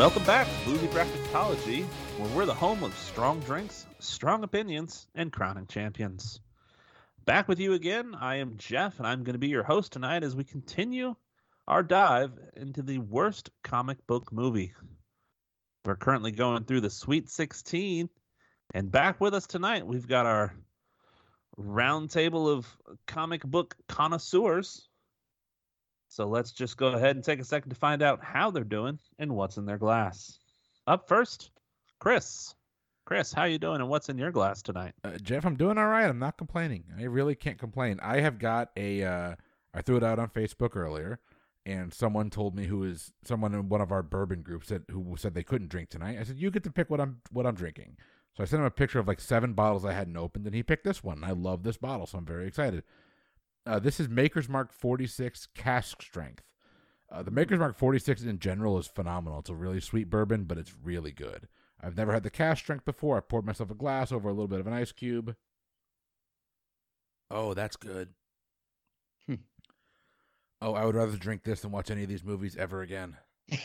Welcome back to Boozy Bracketology, where we're the home of strong drinks, strong opinions, and crowning champions. Back with you again, I am Jeff, and I'm going to be your host tonight as we continue our dive into the worst comic book movie. We're currently going through the Sweet 16, and back with us tonight, we've got our roundtable of comic book connoisseurs. So let's just go ahead and take a second to find out how they're doing and what's in their glass. Up first, Chris. Chris, how you doing and what's in your glass tonight? Uh, Jeff, I'm doing all right. I'm not complaining. I really can't complain. I have got a. Uh, I threw it out on Facebook earlier, and someone told me who is someone in one of our bourbon groups that who said they couldn't drink tonight. I said you get to pick what I'm what I'm drinking. So I sent him a picture of like seven bottles I hadn't opened, and he picked this one. I love this bottle, so I'm very excited. Uh, this is Maker's Mark 46 cask strength. Uh, the Maker's Mark 46 in general is phenomenal. It's a really sweet bourbon, but it's really good. I've never had the cask strength before. I poured myself a glass over a little bit of an ice cube. Oh, that's good. Hmm. Oh, I would rather drink this than watch any of these movies ever again.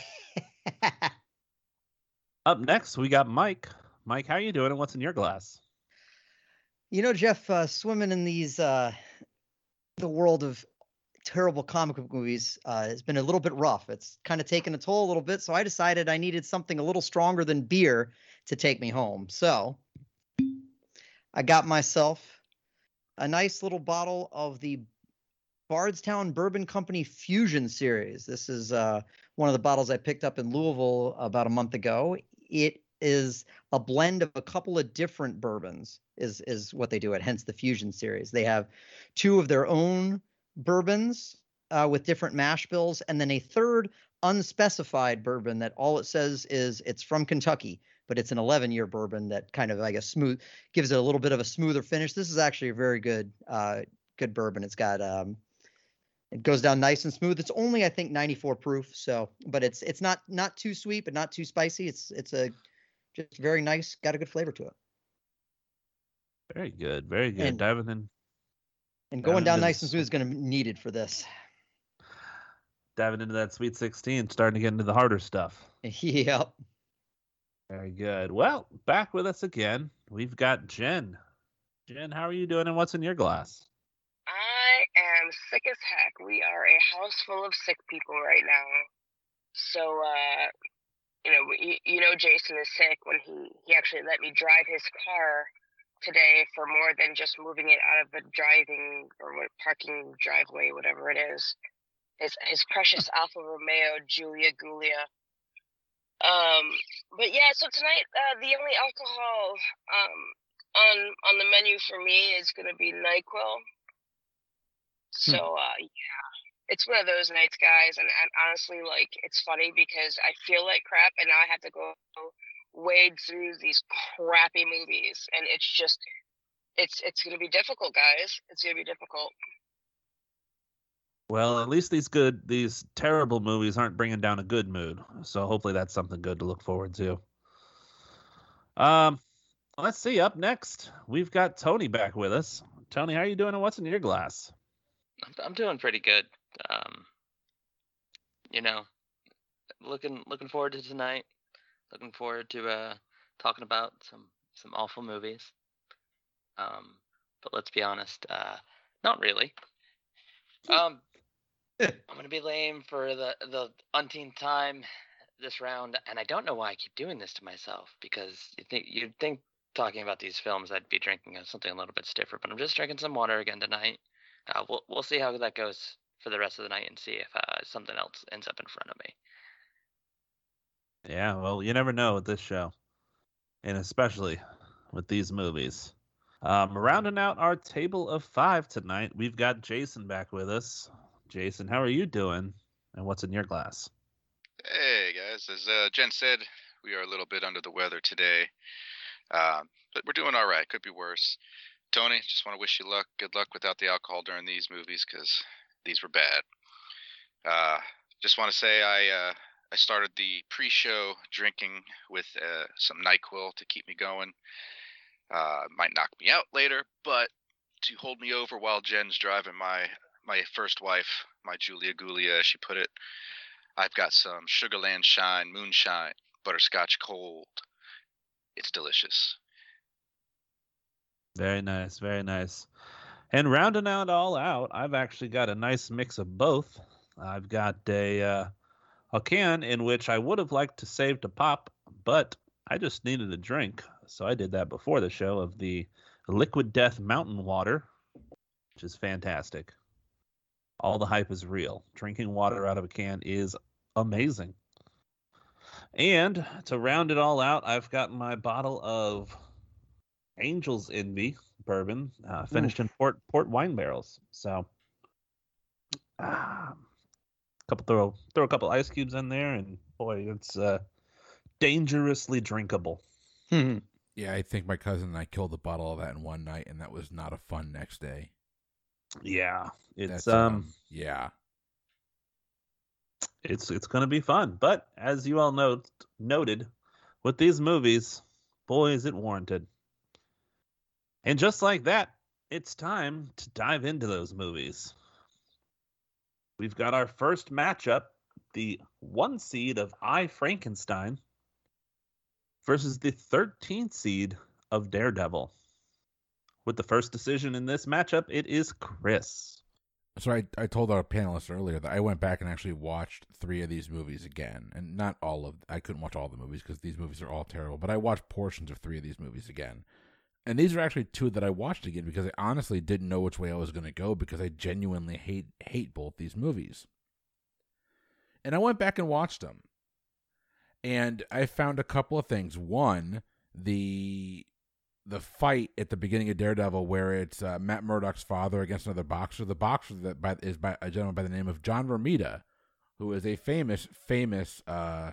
Up next, we got Mike. Mike, how you doing and what's in your glass? you know, Jeff, uh, swimming in these uh, the world of terrible comic book movies uh, has been a little bit rough. It's kind of taken a toll a little bit, so I decided I needed something a little stronger than beer to take me home. So I got myself a nice little bottle of the Bardstown Bourbon Company Fusion Series. This is uh, one of the bottles I picked up in Louisville about a month ago. It is a blend of a couple of different bourbons is is what they do it hence the fusion series. They have two of their own bourbons uh, with different mash bills and then a third unspecified bourbon that all it says is it's from kentucky but it's an 11 year bourbon that kind of i guess smooth gives it a little bit of a smoother finish. This is actually a very good uh good bourbon. It's got um it goes down nice and smooth. It's only i think 94 proof so but it's it's not not too sweet but not too spicy. It's it's a just very nice got a good flavor to it Very good, very good. And- Diving in, and going Down down into nice and smooth is going to be needed for this diving into that Sweet 16, starting to get into the harder stuff. yep Very good. Well, back with us again, we've got Jen. Jen, how are you doing and what's in your glass? I am sick as heck. We are a house full of sick people right now. So, uh, you know, you, you know, Jason is sick when he he actually let me drive his car today for more than just moving it out of the driving or what parking driveway, whatever it is. His his precious Alfa Romeo Giulia Gulia. Um, but yeah, so tonight uh, the only alcohol um on on the menu for me is gonna be Nyquil. So uh, yeah, it's one of those nights, guys. And, and honestly, like it's funny because I feel like crap, and now I have to go wade through these crappy movies, and it's just it's it's gonna be difficult, guys. It's gonna be difficult. Well, at least these good, these terrible movies aren't bringing down a good mood. So hopefully that's something good to look forward to. Um, let's see. Up next, we've got Tony back with us. Tony, how are you doing and what's in your glass? I'm, I'm doing pretty good. Um, you know, looking looking forward to tonight. Looking forward to uh talking about some some awful movies. Um, but let's be honest, uh, not really. Um, I'm gonna be lame for the the umpteenth time this round, and I don't know why I keep doing this to myself because you think you'd think talking about these films I'd be drinking something a little bit stiffer, but I'm just drinking some water again tonight. Uh, we'll we'll see how that goes for the rest of the night and see if uh, something else ends up in front of me. Yeah, well, you never know with this show, and especially with these movies. Um, rounding out our table of five tonight, we've got Jason back with us. Jason, how are you doing? And what's in your glass? Hey guys, as uh, Jen said, we are a little bit under the weather today, um, but we're doing all right. Could be worse. Tony, just want to wish you luck. Good luck without the alcohol during these movies because these were bad. Uh, just want to say I uh, I started the pre-show drinking with uh, some Nyquil to keep me going. Uh, might knock me out later, but to hold me over while Jen's driving my my first wife, my Giulia Gulia, she put it. I've got some Sugarland Shine Moonshine butterscotch Gold. It's delicious. Very nice, very nice. And rounding out all out, I've actually got a nice mix of both. I've got a uh, a can in which I would have liked to save to pop, but I just needed a drink, so I did that before the show of the Liquid Death Mountain Water, which is fantastic. All the hype is real. Drinking water out of a can is amazing. And to round it all out, I've got my bottle of Angel's Envy bourbon, uh, finished in port port wine barrels. So, uh, couple throw throw a couple ice cubes in there, and boy, it's uh, dangerously drinkable. Yeah, I think my cousin and I killed a bottle of that in one night, and that was not a fun next day. Yeah, it's That's, um, yeah. it's it's gonna be fun. But as you all know, noted, with these movies, boy, is it warranted. And just like that, it's time to dive into those movies. We've got our first matchup, the one seed of I Frankenstein versus the 13th seed of Daredevil. With the first decision in this matchup, it is Chris. So I, I told our panelists earlier that I went back and actually watched three of these movies again, and not all of. I couldn't watch all the movies because these movies are all terrible. But I watched portions of three of these movies again, and these are actually two that I watched again because I honestly didn't know which way I was going to go because I genuinely hate hate both these movies. And I went back and watched them, and I found a couple of things. One, the the fight at the beginning of Daredevil, where it's uh, Matt Murdock's father against another boxer. The boxer that by, is by a gentleman by the name of John Romita, who is a famous, famous uh,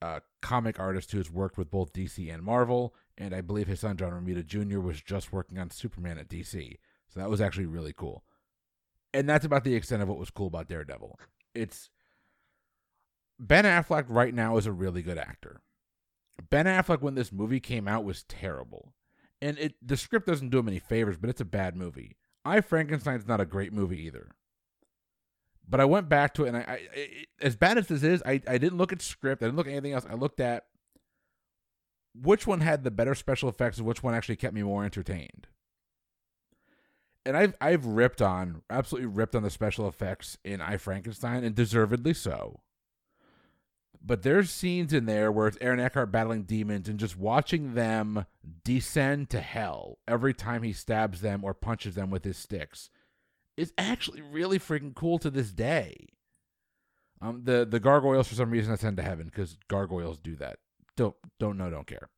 uh, comic artist who has worked with both DC and Marvel. And I believe his son John Romita Jr. was just working on Superman at DC, so that was actually really cool. And that's about the extent of what was cool about Daredevil. It's Ben Affleck right now is a really good actor. Ben Affleck when this movie came out was terrible. And it the script doesn't do him any favors, but it's a bad movie. I Frankenstein's not a great movie either. But I went back to it and I, I as bad as this is, I, I didn't look at script, I didn't look at anything else. I looked at which one had the better special effects and which one actually kept me more entertained. And I've I've ripped on absolutely ripped on the special effects in I Frankenstein and deservedly so but there's scenes in there where it's Aaron Eckhart battling demons and just watching them descend to hell every time he stabs them or punches them with his sticks is actually really freaking cool to this day. Um, the the gargoyles for some reason ascend to heaven because gargoyles do that. Don't don't know, don't care.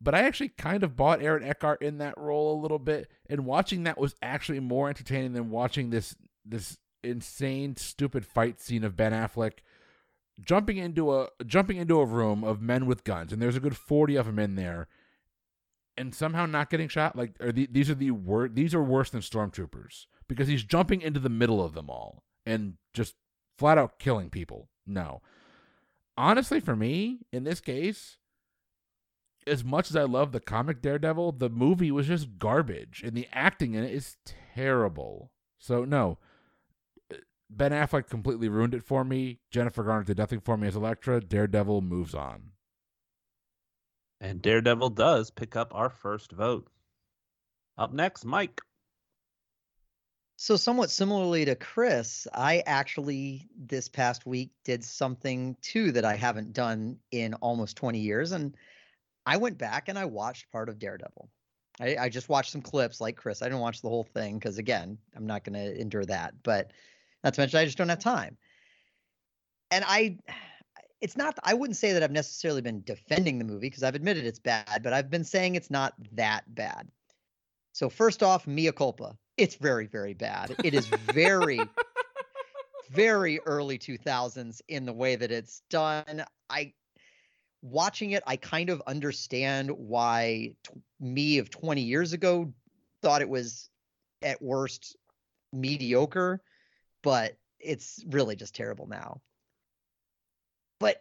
But I actually kind of bought Aaron Eckhart in that role a little bit, and watching that was actually more entertaining than watching this this insane, stupid fight scene of Ben Affleck jumping into a jumping into a room of men with guns, and there's a good forty of them in there, and somehow not getting shot. Like, are the, these are the wor- These are worse than stormtroopers because he's jumping into the middle of them all and just flat out killing people. No, honestly, for me in this case. As much as I love the comic Daredevil, the movie was just garbage, and the acting in it is terrible. So no, Ben Affleck completely ruined it for me. Jennifer Garner did nothing for me as Elektra. Daredevil moves on. And Daredevil does pick up our first vote. Up next, Mike. So, somewhat similarly to Chris, I actually this past week did something too that I haven't done in almost 20 years. And I went back and I watched part of Daredevil. I, I just watched some clips like Chris. I didn't watch the whole thing because, again, I'm not going to endure that. But not to mention, I just don't have time. And I, it's not, I wouldn't say that I've necessarily been defending the movie because I've admitted it's bad, but I've been saying it's not that bad. So, first off, mea culpa. It's very, very bad. It is very, very early 2000s in the way that it's done. I, watching it, I kind of understand why t- me of 20 years ago thought it was at worst mediocre but it's really just terrible now. But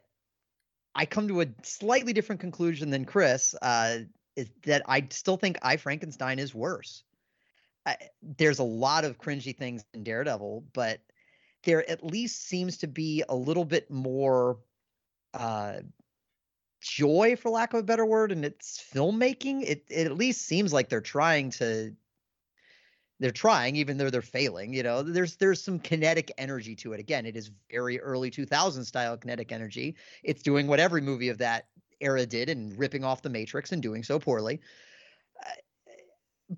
I come to a slightly different conclusion than Chris. Uh, is that I still think I Frankenstein is worse. I, there's a lot of cringy things in Daredevil, but there at least seems to be a little bit more uh, joy, for lack of a better word, in its filmmaking. It it at least seems like they're trying to. They're trying, even though they're failing. You know, there's there's some kinetic energy to it. Again, it is very early 2000 style kinetic energy. It's doing what every movie of that era did, and ripping off the Matrix and doing so poorly. Uh,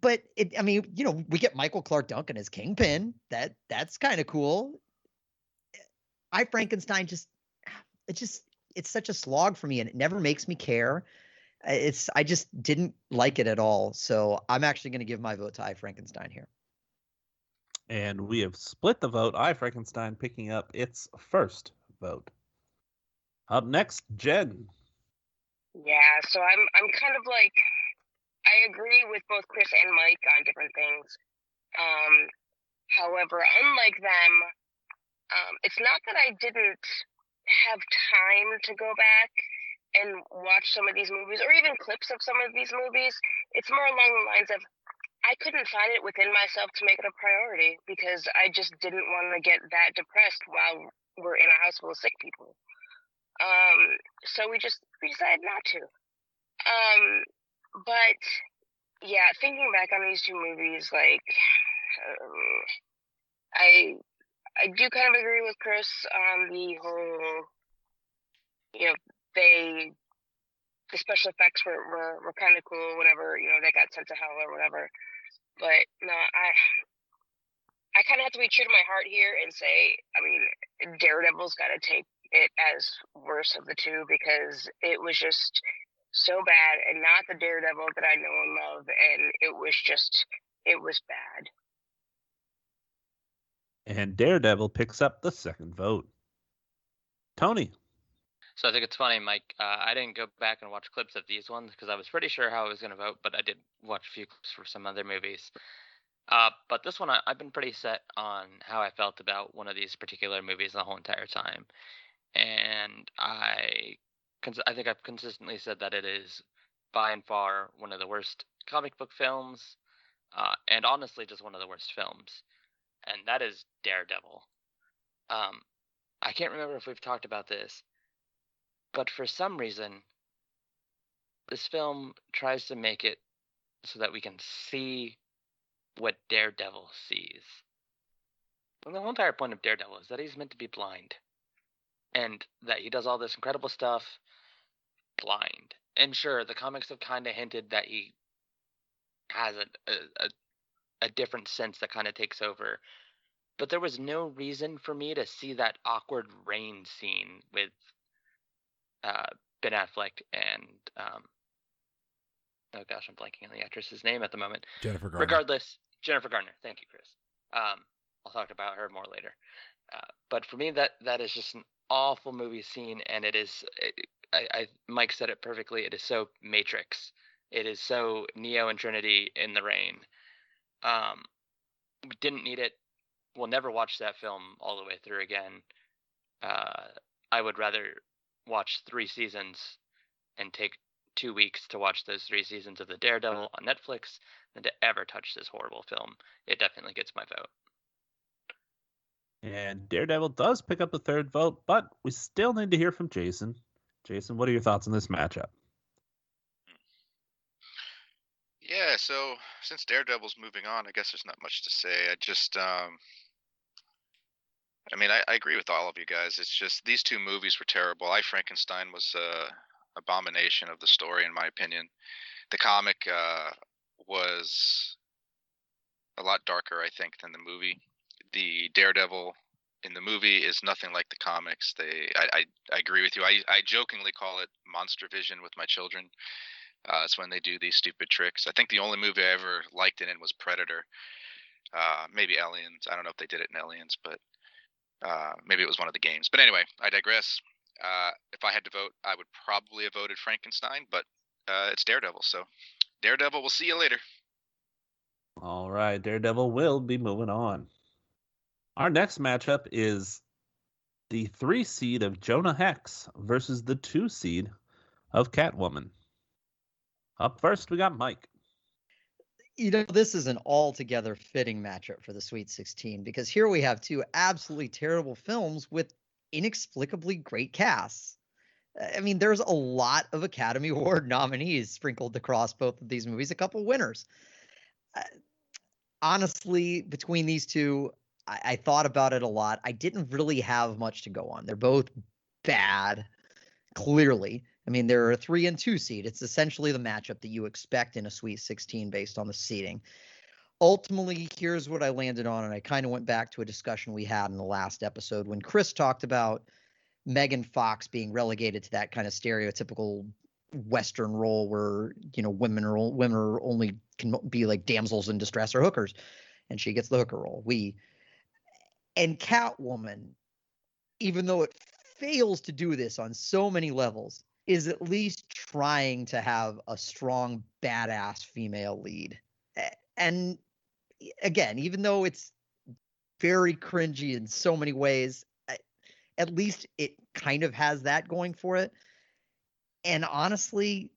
but it, I mean, you know, we get Michael Clarke Duncan as Kingpin. That that's kind of cool. I Frankenstein just it just it's such a slog for me and it never makes me care. Uh, It's I just didn't like it at all. So I'm actually going to give my vote to I Frankenstein here. And we have split the vote. I Frankenstein picking up its first vote. Up next, Jen. Yeah, so I'm I'm kind of like I agree with both Chris and Mike on different things. Um, however, unlike them, um, it's not that I didn't have time to go back and watch some of these movies or even clips of some of these movies. It's more along the lines of I couldn't find it within myself to make it a priority because I just didn't want to get that depressed while we're in a house full of sick people. Um, so we just we decided not to. Um, but yeah, thinking back on these two movies, like um, I I do kind of agree with Chris on the whole, you know, they the special effects were were, were kind of cool whenever you know they got sent to hell or whatever. But no, I I kind of have to be true to my heart here and say, I mean, Daredevil's got to take it as worse of the two because it was just so bad and not the Daredevil that I know and love, and it was just it was bad. And Daredevil picks up the second vote. Tony. So I think it's funny, Mike. Uh, I didn't go back and watch clips of these ones because I was pretty sure how I was going to vote, but I did watch a few clips for some other movies. Uh, but this one, I, I've been pretty set on how I felt about one of these particular movies the whole entire time, and I, I think I've consistently said that it is by and far one of the worst comic book films, uh, and honestly, just one of the worst films, and that is Daredevil. Um, I can't remember if we've talked about this, but for some reason, this film tries to make it so that we can see what Daredevil sees. And the whole entire point of Daredevil is that he's meant to be blind. And that he does all this incredible stuff blind. And sure, the comics have kind of hinted that he has a, a, a, different sense that kind of takes over. But there was no reason for me to see that awkward rain scene with uh, Ben Affleck and um, oh gosh, I'm blanking on the actress's name at the moment. Jennifer Garner. Regardless, Jennifer Garner. Thank you, Chris. Um, I'll talk about her more later. Uh, but for me, that that is just an awful movie scene, and it is. It, I, I Mike said it perfectly. It is so Matrix. It is so Neo and Trinity in the rain. Um, didn't need it. We'll never watch that film all the way through again. Uh, I would rather watch three seasons and take two weeks to watch those three seasons of the Daredevil on Netflix than to ever touch this horrible film. It definitely gets my vote. And Daredevil does pick up the third vote, but we still need to hear from Jason. Jason, what are your thoughts on this matchup? Yeah, so since Daredevil's moving on, I guess there's not much to say. I just, um, I mean, I, I agree with all of you guys. It's just these two movies were terrible. I Frankenstein was a abomination of the story, in my opinion. The comic uh, was a lot darker, I think, than the movie. The Daredevil in the movie is nothing like the comics. They, I, I, I agree with you. I, I jokingly call it monster vision with my children. Uh, it's when they do these stupid tricks. I think the only movie I ever liked it in was Predator. Uh, maybe Aliens. I don't know if they did it in Aliens, but uh, maybe it was one of the games. But anyway, I digress. Uh, if I had to vote, I would probably have voted Frankenstein, but uh, it's Daredevil. So Daredevil, we'll see you later. All right, Daredevil will be moving on. Our next matchup is the three seed of Jonah Hex versus the two seed of Catwoman. Up first, we got Mike. You know, this is an altogether fitting matchup for the Sweet 16 because here we have two absolutely terrible films with inexplicably great casts. I mean, there's a lot of Academy Award nominees sprinkled across both of these movies, a couple winners. Uh, honestly, between these two, I, I thought about it a lot. I didn't really have much to go on. They're both bad, clearly. I mean, they're a three and two seed. It's essentially the matchup that you expect in a Sweet 16 based on the seeding. Ultimately, here's what I landed on, and I kind of went back to a discussion we had in the last episode when Chris talked about Megan Fox being relegated to that kind of stereotypical Western role where you know women are women are only can be like damsels in distress or hookers, and she gets the hooker role. We and Catwoman, even though it fails to do this on so many levels, is at least trying to have a strong, badass female lead. And again, even though it's very cringy in so many ways, at least it kind of has that going for it. And honestly,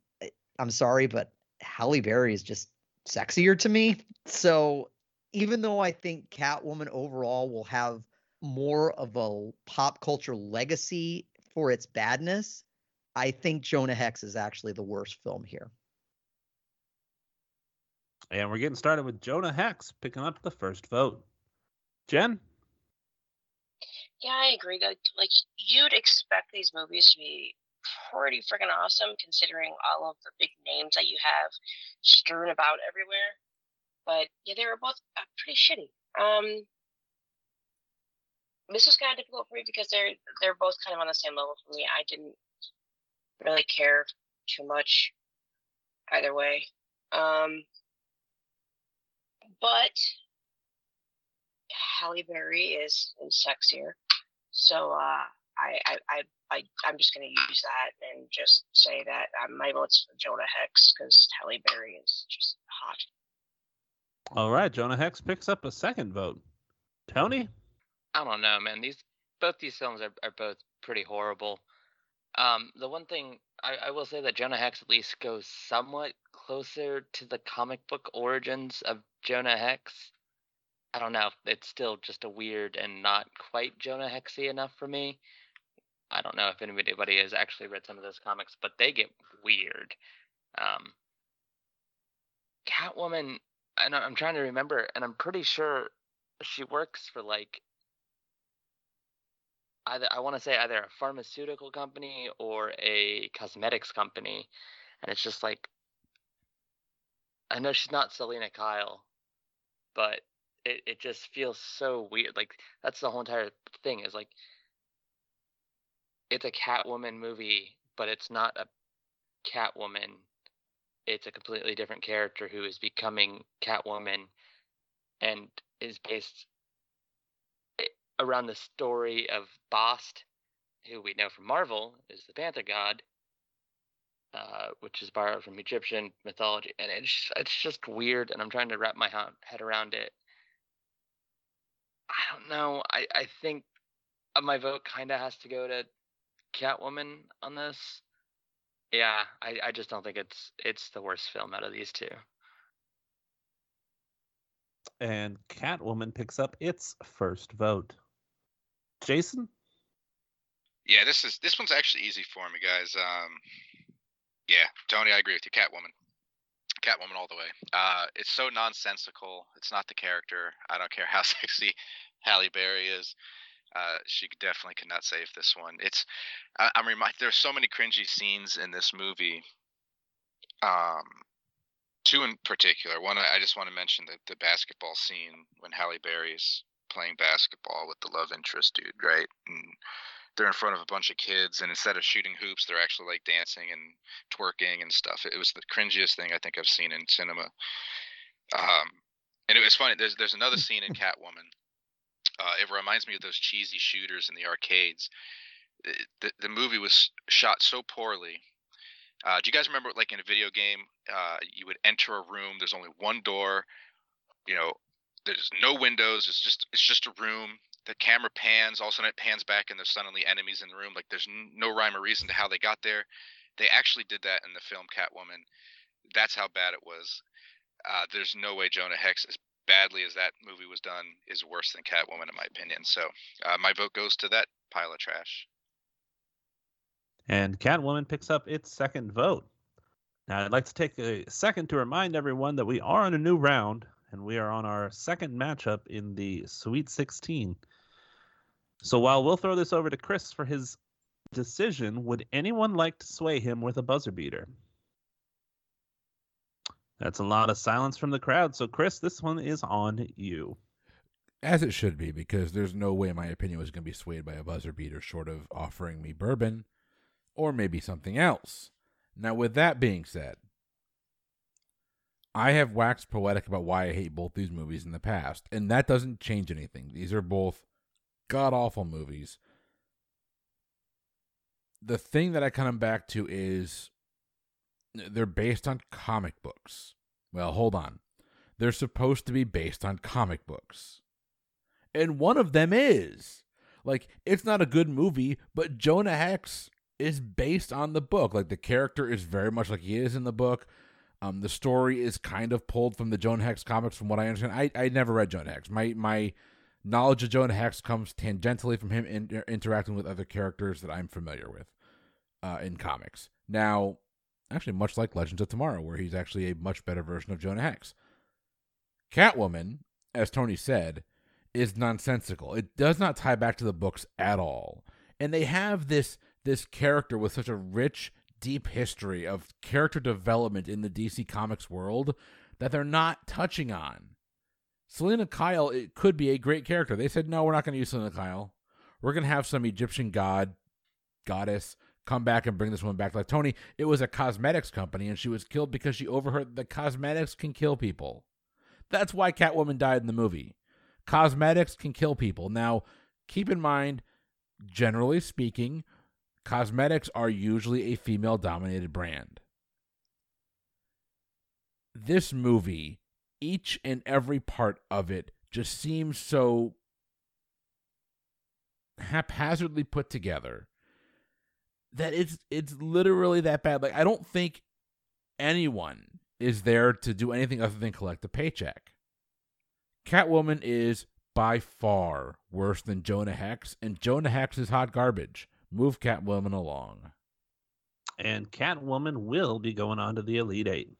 I'm sorry, but Halle Berry is just sexier to me. So even though I think Catwoman overall will have more of a pop culture legacy for its badness, I think Jonah Hex is actually the worst film here. And we're getting started with Jonah Hex picking up the first vote. Jen? Yeah, I agree. That like you'd expect these movies to be pretty freaking awesome, considering all of the big names that you have strewn about everywhere. But yeah, they were both uh, pretty shitty. Um, this was kind of difficult for me because they're they're both kind of on the same level for me. I didn't really care too much either way. Um, but Halle Berry is, is sexier, so uh, I, I I I I'm just gonna use that and just say that um, my vote's Jonah Hex because Halle Berry is just hot. All right, Jonah Hex picks up a second vote. Tony? I don't know, man. These both these films are, are both pretty horrible. Um, the one thing I, I will say that Jonah Hex at least goes somewhat closer to the comic book origins of Jonah Hex. I don't know. It's still just a weird and not quite Jonah Hexy enough for me. I don't know if anybody has actually read some of those comics, but they get weird. Um, Catwoman, and I'm trying to remember, and I'm pretty sure she works for like either I want to say either a pharmaceutical company or a cosmetics company, and it's just like I know she's not Selina Kyle, but it, it just feels so weird. Like that's the whole entire thing is like it's a Catwoman movie, but it's not a Catwoman. It's a completely different character who is becoming Catwoman and is based around the story of Bast, who we know from Marvel is the Panther God, uh, which is borrowed from Egyptian mythology, and it's it's just weird, and I'm trying to wrap my head around it. I don't know. I I think uh, my vote kind of has to go to Catwoman on this. Yeah, I I just don't think it's it's the worst film out of these two. And Catwoman picks up its first vote. Jason? Yeah, this is this one's actually easy for me, guys. Um, yeah, Tony, I agree with you. Catwoman, Catwoman all the way. Uh, it's so nonsensical. It's not the character. I don't care how sexy Halle Berry is. Uh, she definitely could not save this one. It's I, I'm reminded. There's so many cringy scenes in this movie. Um, two in particular. One I just want to mention the the basketball scene when Halle Berry's playing basketball with the love interest dude, right? And they're in front of a bunch of kids, and instead of shooting hoops, they're actually like dancing and twerking and stuff. It was the cringiest thing I think I've seen in cinema. Um, and it was funny. There's there's another scene in Catwoman. Uh, it reminds me of those cheesy shooters in the arcades. The, the movie was shot so poorly. Uh, do you guys remember, like in a video game, uh, you would enter a room. There's only one door. You know, there's no windows. It's just it's just a room. The camera pans. All of a sudden, it pans back, and there's suddenly enemies in the room. Like there's no rhyme or reason to how they got there. They actually did that in the film Catwoman. That's how bad it was. Uh, there's no way Jonah Hex, as badly as that movie was done, is worse than Catwoman in my opinion. So uh, my vote goes to that pile of trash. And Catwoman picks up its second vote. Now, I'd like to take a second to remind everyone that we are on a new round, and we are on our second matchup in the Sweet 16. So while we'll throw this over to Chris for his decision, would anyone like to sway him with a buzzer beater? That's a lot of silence from the crowd. So, Chris, this one is on you. As it should be, because there's no way my opinion was going to be swayed by a buzzer beater short of offering me bourbon or maybe something else. Now, with that being said, I have waxed poetic about why I hate both these movies in the past, and that doesn't change anything. These are both god awful movies. The thing that I come back to is they're based on comic books. Well, hold on. They're supposed to be based on comic books. And one of them is. Like, it's not a good movie, but Jonah Hex is based on the book. Like the character is very much like he is in the book. Um, the story is kind of pulled from the Jonah Hex comics, from what I understand. I, I never read Jonah Hex. My my knowledge of Jonah Hex comes tangentially from him in, interacting with other characters that I'm familiar with uh, in comics. Now, actually, much like Legends of Tomorrow, where he's actually a much better version of Jonah Hex. Catwoman, as Tony said, is nonsensical. It does not tie back to the books at all. And they have this this character with such a rich, deep history of character development in the DC Comics world that they're not touching on. Selina Kyle it could be a great character. They said, no, we're not going to use Selina Kyle. We're going to have some Egyptian god, goddess, come back and bring this woman back. Like Tony, it was a cosmetics company and she was killed because she overheard that cosmetics can kill people. That's why Catwoman died in the movie. Cosmetics can kill people. Now, keep in mind, generally speaking, Cosmetics are usually a female dominated brand. This movie, each and every part of it just seems so haphazardly put together that it's it's literally that bad. Like I don't think anyone is there to do anything other than collect a paycheck. Catwoman is by far worse than Jonah Hex, and Jonah Hex is hot garbage. Move Catwoman along. And Catwoman will be going on to the Elite Eight.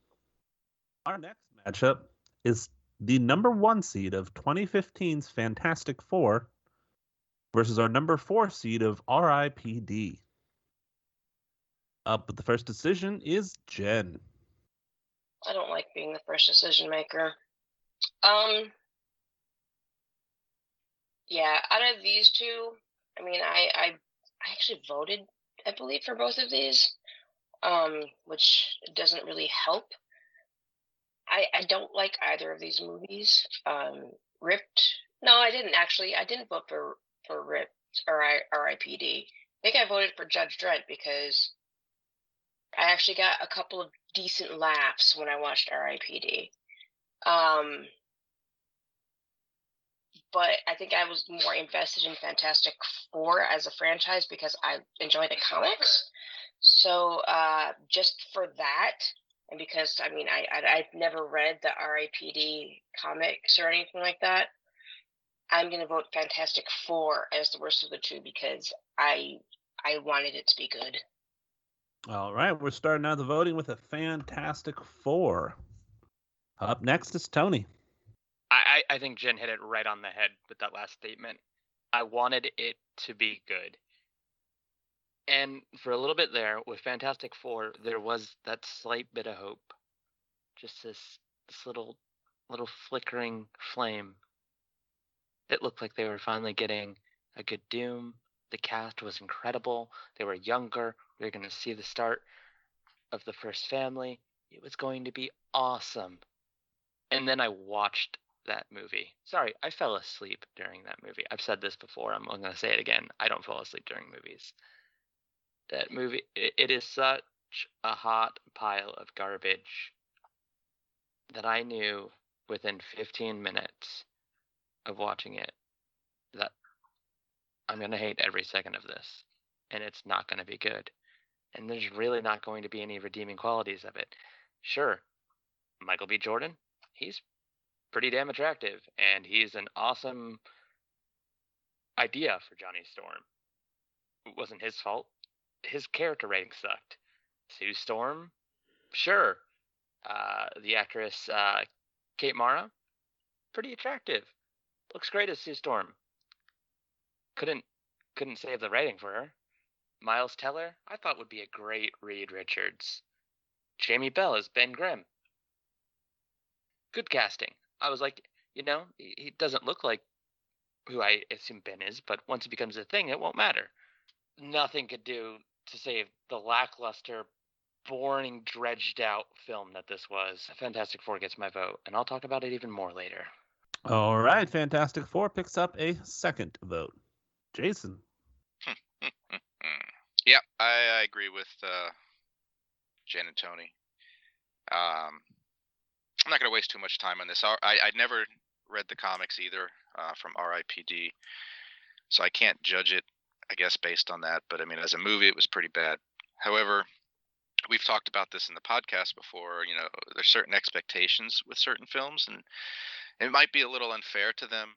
Our next matchup is the number one seed of 2015's Fantastic Four versus our number four seed of RIPD. Up with the first decision is Jen. I don't like being the first decision maker. Um, yeah, out of these two, I mean, I I I actually voted, I believe, for both of these, um, which doesn't really help. I, I don't like either of these movies. Um, Ripped, no, I didn't actually. I didn't vote for for Ripped or I, R.I.P.D. I think I voted for Judge Dredd because I actually got a couple of decent laughs when I watched R.I.P.D. Um, but I think I was more invested in Fantastic Four as a franchise because I enjoy the comics. So uh, just for that, and because I mean I, I have never read the R.I.P.D. comics or anything like that, I'm gonna vote Fantastic Four as the worst of the two because I I wanted it to be good. All right, we're starting out the voting with a Fantastic Four. Up next is Tony. I, I think Jen hit it right on the head with that last statement. I wanted it to be good. And for a little bit there with Fantastic Four, there was that slight bit of hope. Just this this little little flickering flame. It looked like they were finally getting a good Doom. The cast was incredible. They were younger. We were going to see the start of the first family. It was going to be awesome. And then I watched that movie. Sorry, I fell asleep during that movie. I've said this before. I'm, I'm going to say it again. I don't fall asleep during movies. That movie, it, it is such a hot pile of garbage that I knew within 15 minutes of watching it that I'm going to hate every second of this and it's not going to be good. And there's really not going to be any redeeming qualities of it. Sure, Michael B. Jordan, he's pretty damn attractive, and he's an awesome idea for Johnny Storm. It wasn't his fault. his character rating sucked. Sue Storm, sure. Uh, the actress uh, Kate Mara, pretty attractive. Looks great as Sue Storm. Couldn't couldn't save the rating for her. Miles Teller, I thought would be a great Reed Richards. Jamie Bell as Ben Grimm. Good casting. I was like, you know, he doesn't look like who I assume Ben is, but once it becomes a thing, it won't matter. Nothing could do to save the lackluster, boring, dredged out film that this was. Fantastic Four gets my vote, and I'll talk about it even more later. All right, Fantastic Four picks up a second vote. Jason. Yeah, I, I agree with uh, Jen and Tony. Um, I'm not going to waste too much time on this. I I never read the comics either uh, from R.I.P.D. So I can't judge it, I guess, based on that. But I mean, as a movie, it was pretty bad. However, we've talked about this in the podcast before. You know, there's certain expectations with certain films, and it might be a little unfair to them.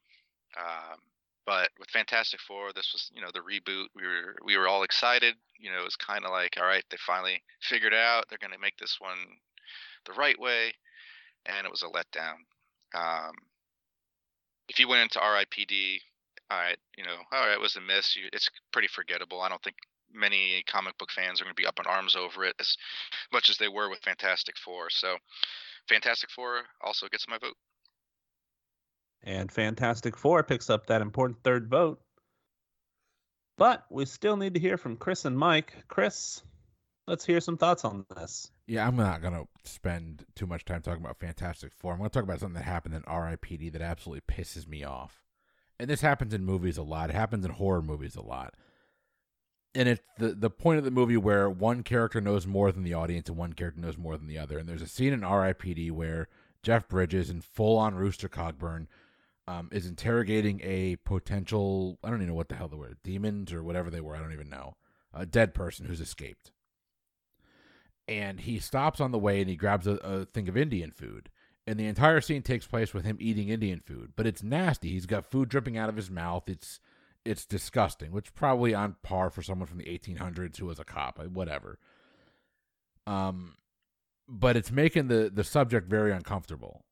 Um, but with Fantastic Four, this was you know the reboot. We were we were all excited. You know, it was kind of like, all right, they finally figured out they're going to make this one the right way, and it was a letdown. Um, if you went into RIPD, all right, you know, all right, it was a miss. You, it's pretty forgettable. I don't think many comic book fans are going to be up in arms over it as much as they were with Fantastic Four. So, Fantastic Four also gets my vote. And Fantastic Four picks up that important third vote. But we still need to hear from Chris and Mike. Chris, let's hear some thoughts on this. Yeah, I'm not gonna spend too much time talking about Fantastic Four. I'm gonna talk about something that happened in R.I.P.D. that absolutely pisses me off. And this happens in movies a lot. It happens in horror movies a lot. And it's the the point of the movie where one character knows more than the audience and one character knows more than the other. And there's a scene in R.I.P.D. where Jeff Bridges in full on Rooster Cogburn um, is interrogating a potential I don't even know what the hell they were demons or whatever they were. I don't even know a dead person who's escaped and he stops on the way and he grabs a, a, thing of Indian food. And the entire scene takes place with him eating Indian food, but it's nasty. He's got food dripping out of his mouth. It's it's disgusting, which probably on par for someone from the 1800s who was a cop, whatever. Um, but it's making the the subject very uncomfortable.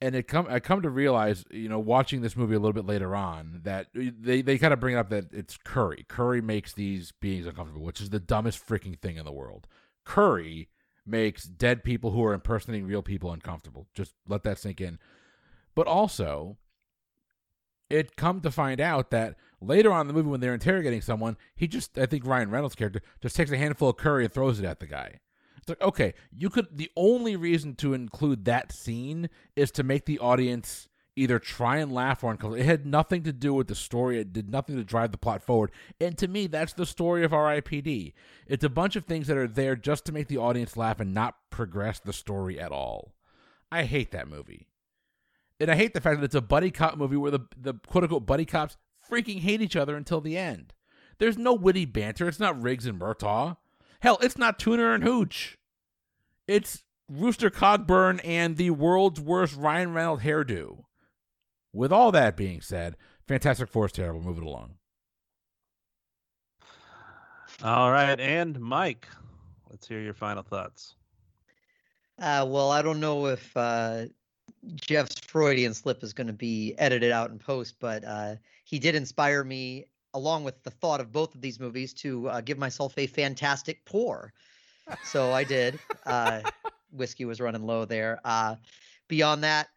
And it come I come to realize, you know, watching this movie a little bit later on, that they they kind of bring up that it's curry. Curry makes these beings uncomfortable, which is the dumbest freaking thing in the world curry makes dead people who are impersonating real people uncomfortable. Just let that sink in. But also, it come to find out that later on in the movie when they're interrogating someone, he just I think Ryan Reynolds' character just takes a handful of curry and throws it at the guy. Like, okay, you could the only reason to include that scene is to make the audience either try and laugh or uncomfortable. It had nothing to do with the story. It did nothing to drive the plot forward. And to me, that's the story of R.I.P.D. It's a bunch of things that are there just to make the audience laugh and not progress the story at all. I hate that movie. And I hate the fact that it's a buddy cop movie where the, the quote unquote buddy cops freaking hate each other until the end. There's no witty banter. It's not Riggs and Murtaugh. Hell, it's not Turner and Hooch. It's Rooster Cogburn and the world's worst Ryan Reynolds hairdo. With all that being said, Fantastic Four is terrible. Move it along. All right, and Mike, let's hear your final thoughts. Uh, well, I don't know if uh, Jeff's Freudian slip is going to be edited out in post, but uh, he did inspire me, along with the thought of both of these movies, to uh, give myself a fantastic pour. So I did. Uh, whiskey was running low there. Uh, beyond that,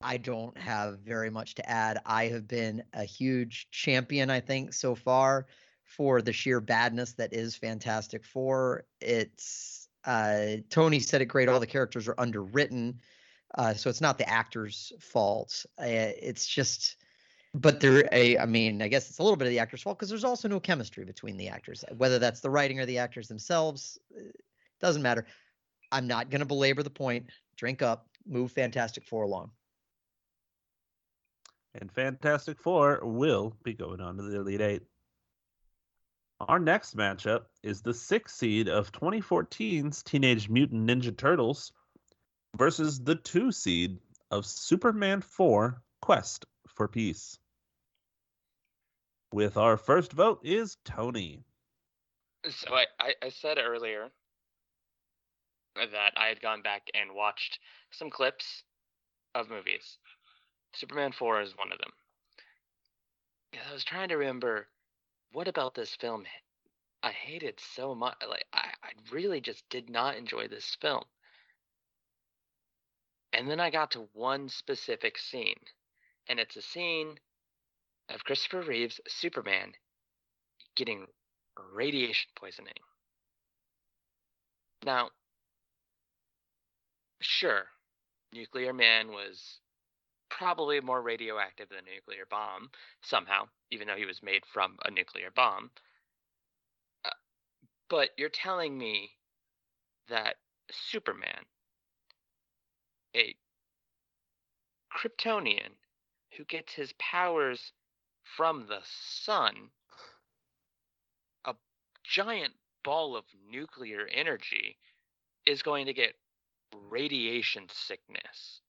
I don't have very much to add. I have been a huge champion, I think, so far for the sheer badness that is Fantastic Four. It's uh, Tony said it great. All the characters are underwritten, uh, so it's not the actors' fault. Uh, it's just, but there, I mean, I guess it's a little bit of the actors' fault because there's also no chemistry between the actors. Whether that's the writing or the actors themselves, uh, doesn't matter. I'm not going to belabor the point. Drink up, move Fantastic Four along and Fantastic Four will be going on to the Elite Eight. Our next matchup is the sixth seed of 2014's Teenage Mutant Ninja Turtles versus the two seed of Superman 4 Quest for Peace. With our first vote is Tony. So I, I, I said earlier that I had gone back and watched some clips of movies. Superman 4 is one of them. I was trying to remember what about this film I hated so much. Like I, I really just did not enjoy this film. And then I got to one specific scene, and it's a scene of Christopher Reeve's Superman getting radiation poisoning. Now, sure, Nuclear Man was probably more radioactive than a nuclear bomb somehow, even though he was made from a nuclear bomb. Uh, but you're telling me that Superman, a Kryptonian who gets his powers from the sun, a giant ball of nuclear energy, is going to get radiation sickness.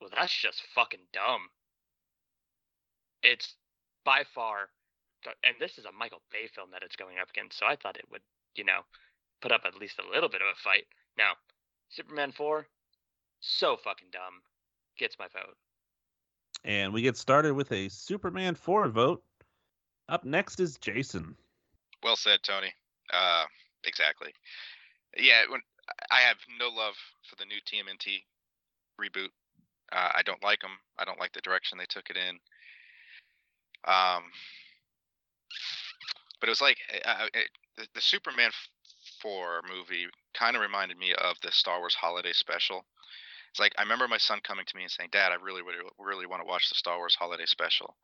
Well, that's just fucking dumb. It's by far, and this is a Michael Bay film that it's going up against, so I thought it would, you know, put up at least a little bit of a fight. Now, Superman 4, so fucking dumb. Gets my vote. And we get started with a Superman 4 vote. Up next is Jason. Well said, Tony. Uh, exactly. Yeah, when I have no love for the new TMNT reboot. Uh, I don't like them. I don't like the direction they took it in. Um, but it was like uh, it, the, the Superman 4 movie kind of reminded me of the Star Wars Holiday Special. It's like I remember my son coming to me and saying, "Dad, I really, really, really want to watch the Star Wars Holiday Special,"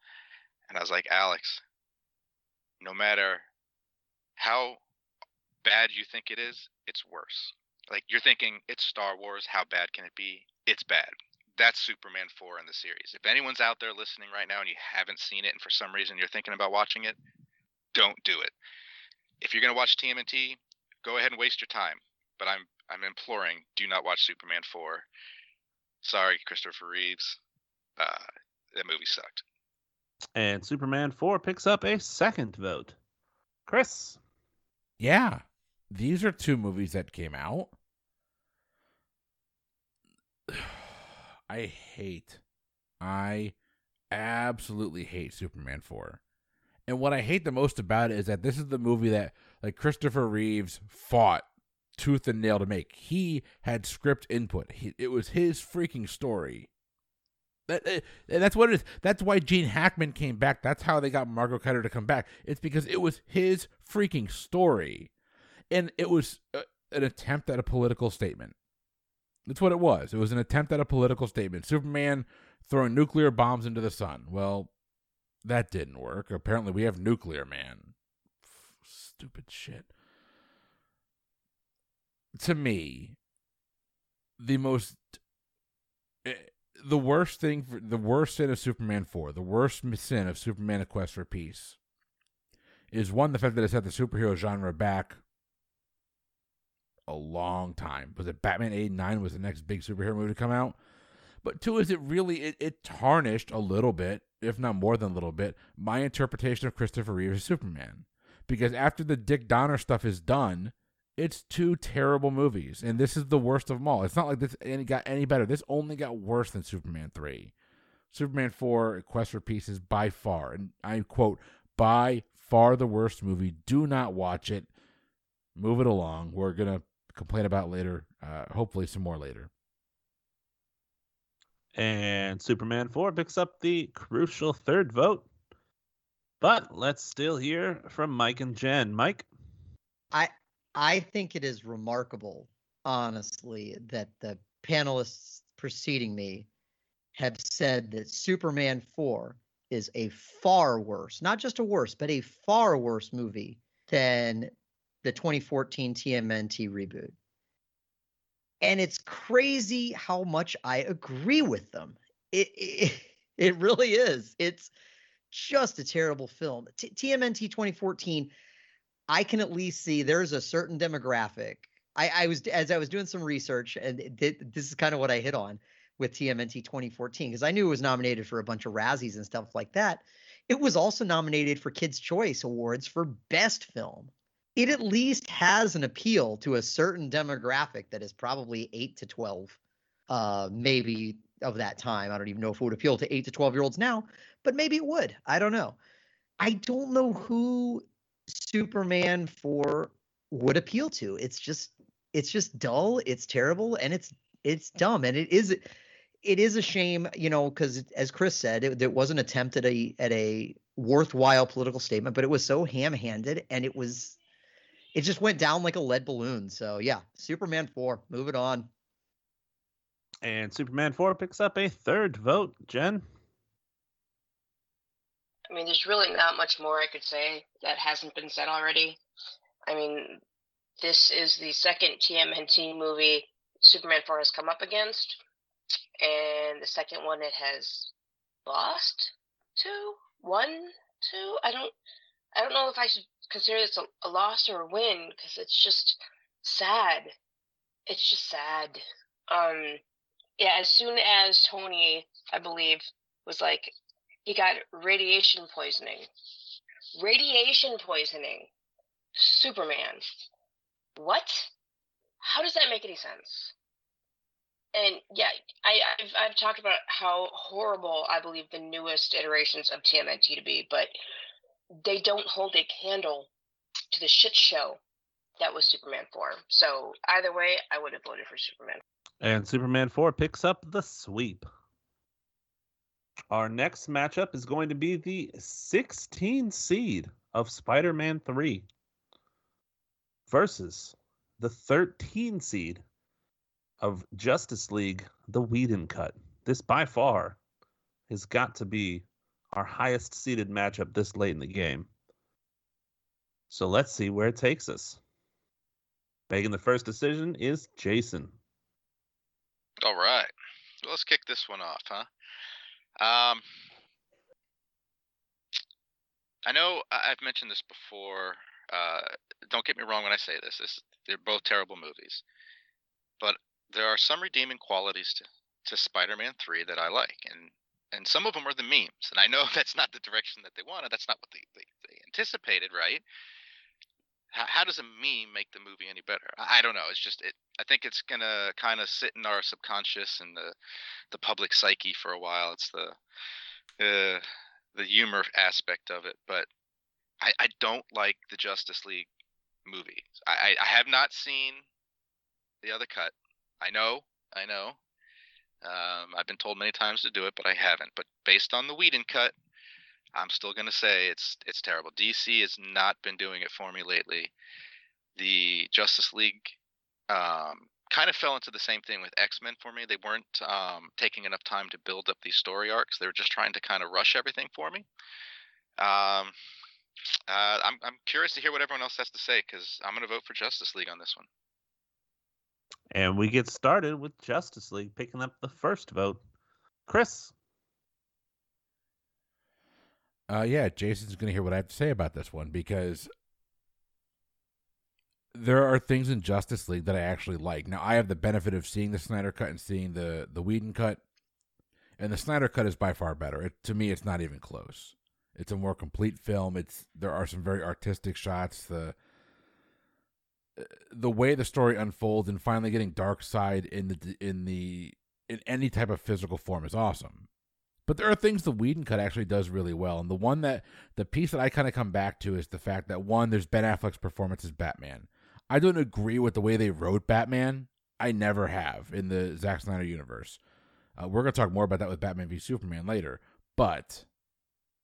and I was like, "Alex, no matter how bad you think it is, it's worse. Like you're thinking it's Star Wars, how bad can it be? It's bad. That's Superman 4 in the series. If anyone's out there listening right now and you haven't seen it and for some reason you're thinking about watching it, don't do it. If you're going to watch TMNT, go ahead and waste your time. But I'm I'm imploring, do not watch Superman 4. Sorry, Christopher Reeves. Uh, that movie sucked. And Superman 4 picks up a second vote. Chris. Yeah. These are two movies that came out. I hate, I absolutely hate Superman 4. And what I hate the most about it is that this is the movie that like Christopher Reeves fought tooth and nail to make. He had script input. He, it was his freaking story. That, uh, that's what it is. That's why Gene Hackman came back. That's how they got Margot Kidder to come back. It's because it was his freaking story, and it was uh, an attempt at a political statement. That's what it was. It was an attempt at a political statement. Superman throwing nuclear bombs into the sun. Well, that didn't work. Apparently, we have Nuclear Man. Stupid shit. To me, the most eh, the worst thing for the worst sin of Superman 4, the worst sin of Superman A Quest for Peace is one the fact that it set the superhero genre back a long time. Was it Batman 89 was the next big superhero movie to come out? But two is it really it, it tarnished a little bit, if not more than a little bit, my interpretation of Christopher Reeve's Superman. Because after the Dick Donner stuff is done, it's two terrible movies, and this is the worst of them all. It's not like this any got any better. This only got worse than Superman three. Superman four, Quest for Peace is by far, and I quote, by far the worst movie. Do not watch it. Move it along. We're gonna complain about later. Uh, hopefully, some more later. And Superman 4 picks up the crucial third vote. But let's still hear from Mike and Jen. Mike? I I think it is remarkable, honestly, that the panelists preceding me have said that Superman 4 is a far worse, not just a worse, but a far worse movie than the 2014 TMNT reboot. And it's crazy how much I agree with them. It it, it really is. It's just a terrible film. T- TMNT 2014 I can at least see there's a certain demographic. I, I was as I was doing some research, and this is kind of what I hit on with TMNT 2014 because I knew it was nominated for a bunch of Razzies and stuff like that. It was also nominated for Kids' Choice Awards for Best Film. It at least has an appeal to a certain demographic that is probably 8 to 12, uh, maybe of that time. I don't even know if it would appeal to 8 to 12 year olds now, but maybe it would. I don't know. I don't know who Superman 4 would appeal to. It's just it's just dull, it's terrible, and it's it's dumb. And it is it is a shame, you know, because as Chris said, it, it was an attempt at a at a worthwhile political statement, but it was so ham-handed and it was it just went down like a lead balloon. So yeah, Superman four, move it on. And Superman 4 picks up a third vote. Jen? I mean, there's really not much more I could say that hasn't been said already. I mean, this is the second TMNT movie Superman 4 has come up against, and the second one it has lost to, won to. I don't, I don't know if I should consider this a, a loss or a win because it's just sad. It's just sad. Um, yeah. As soon as Tony, I believe, was like, he got radiation poisoning. Radiation poisoning. Superman. What? How does that make any sense? And yeah, I, I've, I've talked about how horrible I believe the newest iterations of TMNT to be, but they don't hold a candle to the shit show that was Superman 4. So either way, I would have voted for Superman. And Superman 4 picks up the sweep. Our next matchup is going to be the 16 seed of Spider Man 3 versus the 13 seed of Justice League, the Whedon cut. This by far has got to be our highest seeded matchup this late in the game. So let's see where it takes us. Making the first decision is Jason. All right. Let's kick this one off, huh? Um, I know I've mentioned this before. Uh, don't get me wrong when I say this. This they're both terrible movies, but there are some redeeming qualities to, to Spider-Man 3 that I like, and and some of them are the memes. And I know that's not the direction that they wanted. That's not what they, they, they anticipated, right? How, how does a meme make the movie any better? I, I don't know. It's just it. I think it's gonna kind of sit in our subconscious and the the public psyche for a while. It's the uh, the humor aspect of it, but I, I don't like the Justice League movie. I, I have not seen the other cut. I know, I know. Um, I've been told many times to do it, but I haven't. But based on the Whedon cut, I'm still gonna say it's it's terrible. DC has not been doing it for me lately. The Justice League um, kind of fell into the same thing with X Men for me. They weren't um, taking enough time to build up these story arcs. They were just trying to kind of rush everything for me. Um, uh, I'm I'm curious to hear what everyone else has to say because I'm gonna vote for Justice League on this one. And we get started with Justice League picking up the first vote. Chris. Uh, yeah, Jason's going to hear what I have to say about this one because there are things in Justice League that I actually like. Now, I have the benefit of seeing the Snyder cut and seeing the the Whedon cut, and the Snyder cut is by far better. It, to me, it's not even close. It's a more complete film. It's there are some very artistic shots. The the way the story unfolds and finally getting Darkseid in the in the in any type of physical form is awesome. But there are things the Whedon cut actually does really well, and the one that the piece that I kind of come back to is the fact that one, there's Ben Affleck's performance as Batman. I don't agree with the way they wrote Batman. I never have in the Zack Snyder universe. Uh, we're gonna talk more about that with Batman v Superman later, but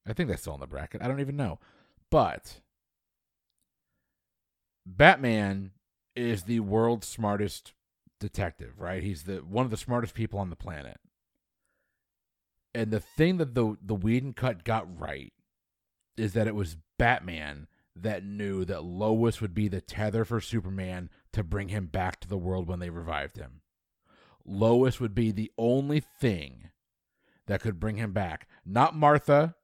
I think that's still in the bracket. I don't even know, but Batman is the world's smartest detective, right? He's the one of the smartest people on the planet. And the thing that the the Whedon cut got right is that it was Batman that knew that Lois would be the tether for Superman to bring him back to the world when they revived him. Lois would be the only thing that could bring him back, not Martha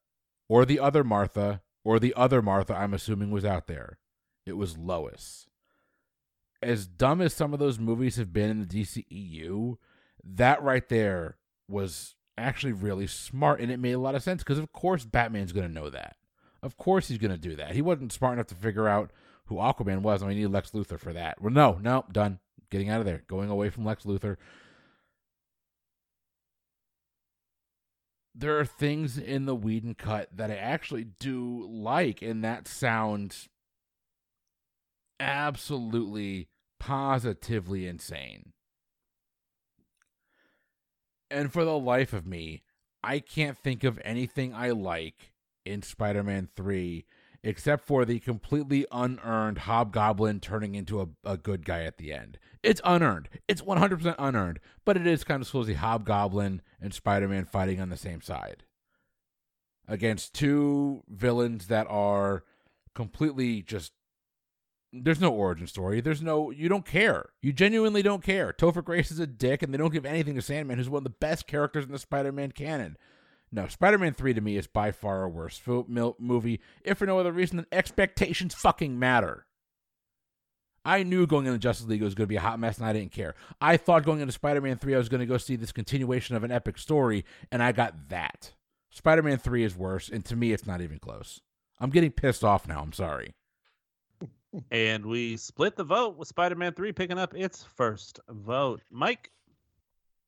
or the other Martha or the other Martha I'm assuming was out there. It was Lois. As dumb as some of those movies have been in the DCEU, that right there was actually really smart, and it made a lot of sense because, of course, Batman's going to know that. Of course, he's going to do that. He wasn't smart enough to figure out who Aquaman was. I mean, he needed Lex Luthor for that. Well, no, no, done. Getting out of there. Going away from Lex Luthor. There are things in the Whedon cut that I actually do like, and that sounds absolutely, positively insane. And for the life of me, I can't think of anything I like in Spider Man 3 except for the completely unearned Hobgoblin turning into a, a good guy at the end. It's unearned. It's 100% unearned, but it is kind of supposedly Hobgoblin and Spider Man fighting on the same side against two villains that are completely just. There's no origin story. There's no. You don't care. You genuinely don't care. Topher Grace is a dick, and they don't give anything to Sandman, who's one of the best characters in the Spider Man canon. No, Spider Man 3 to me is by far a worse movie, if for no other reason than expectations fucking matter. I knew going into Justice League was going to be a hot mess, and I didn't care. I thought going into Spider Man 3 I was going to go see this continuation of an epic story, and I got that. Spider Man 3 is worse, and to me, it's not even close. I'm getting pissed off now. I'm sorry. And we split the vote with Spider Man 3 picking up its first vote. Mike?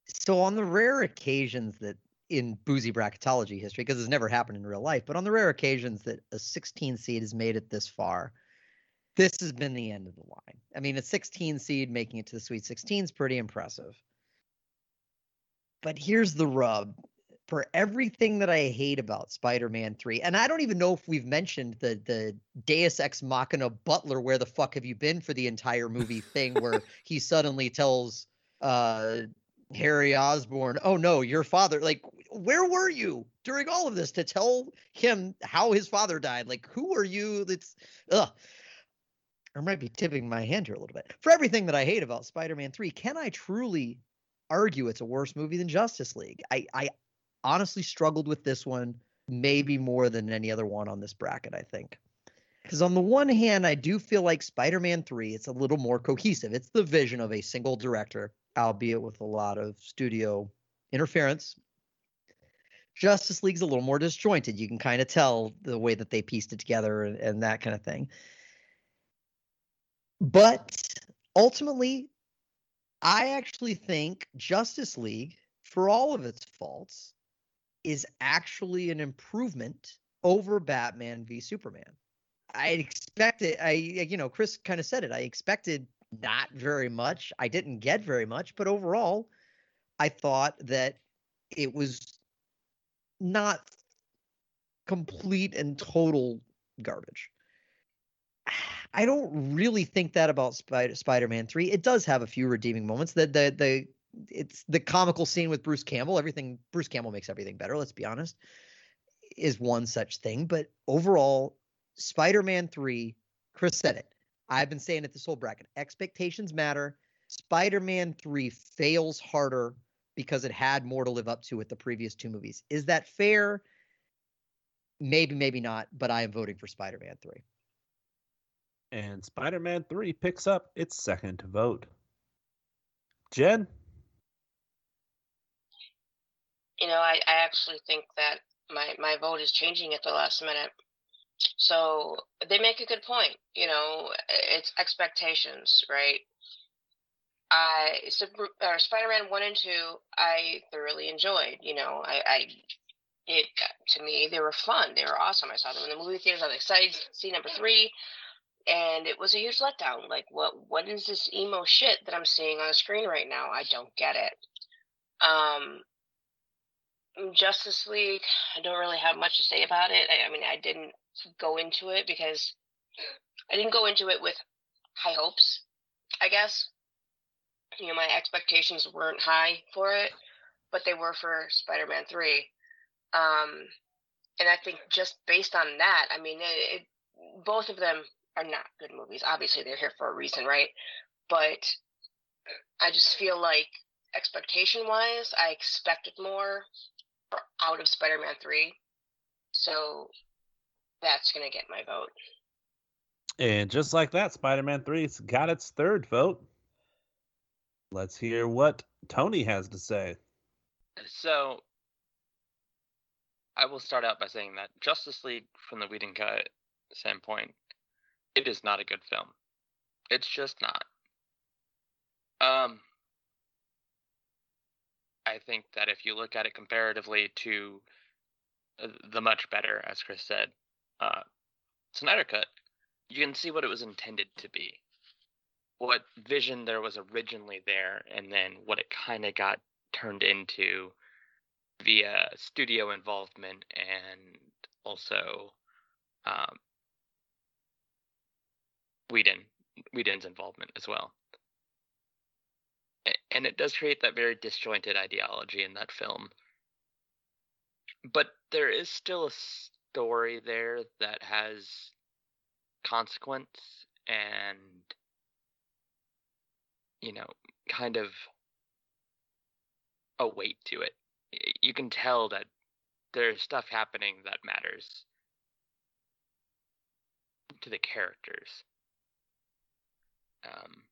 So, on the rare occasions that in boozy bracketology history, because it's never happened in real life, but on the rare occasions that a 16 seed has made it this far, this has been the end of the line. I mean, a 16 seed making it to the Sweet 16 is pretty impressive. But here's the rub for everything that I hate about Spider-Man 3, and I don't even know if we've mentioned the the Deus Ex Machina Butler, where the fuck have you been for the entire movie thing, where he suddenly tells uh Harry Osborn, "Oh no, your father." Like, where were you during all of this to tell him how his father died? Like, who are you? That's ugh. I might be tipping my hand here a little bit. For everything that I hate about Spider-Man 3, can I truly argue it's a worse movie than Justice League? I, I honestly struggled with this one maybe more than any other one on this bracket, I think. Because on the one hand, I do feel like Spider-Man 3, it's a little more cohesive. It's the vision of a single director albeit with a lot of studio interference. Justice League's a little more disjointed. You can kind of tell the way that they pieced it together and, and that kind of thing. But ultimately, I actually think Justice League, for all of its faults, is actually an improvement over Batman v Superman. I expected, I you know, Chris kind of said it. I expected not very much. I didn't get very much, but overall, I thought that it was not complete and total garbage. I don't really think that about Spider Spider-Man 3. It does have a few redeeming moments. The the the it's the comical scene with Bruce Campbell. Everything Bruce Campbell makes everything better, let's be honest. Is one such thing, but overall Spider-Man 3, Chris said it. I've been saying it this whole bracket. Expectations matter. Spider Man 3 fails harder because it had more to live up to with the previous two movies. Is that fair? Maybe, maybe not, but I am voting for Spider Man 3. And Spider Man 3 picks up its second vote. Jen? You know, I, I actually think that my, my vote is changing at the last minute. So they make a good point. You know, it's expectations, right? I Spider-Man one and two, I thoroughly enjoyed. You know, I, I it to me they were fun. They were awesome. I saw them in the movie theaters. I was excited to see number three, and it was a huge letdown. Like, what what is this emo shit that I'm seeing on the screen right now? I don't get it. Um, Justice League, I don't really have much to say about it. I, I mean, I didn't go into it because I didn't go into it with high hopes, I guess. You know, my expectations weren't high for it, but they were for Spider Man 3. Um, and I think just based on that, I mean, it, it, both of them are not good movies. Obviously, they're here for a reason, right? But I just feel like expectation wise, I expected more out of Spider Man 3. So that's going to get my vote. And just like that, Spider Man 3's got its third vote. Let's hear what Tony has to say. So, I will start out by saying that Justice League, from the Whedon cut standpoint, it is not a good film. It's just not. Um, I think that if you look at it comparatively to uh, the much better, as Chris said, uh, Snyder Cut, you can see what it was intended to be, what vision there was originally there, and then what it kind of got turned into via studio involvement and also um, Whedon Whedon's involvement as well. And it does create that very disjointed ideology in that film. But there is still a story there that has consequence and you know kind of a weight to it you can tell that there's stuff happening that matters to the characters um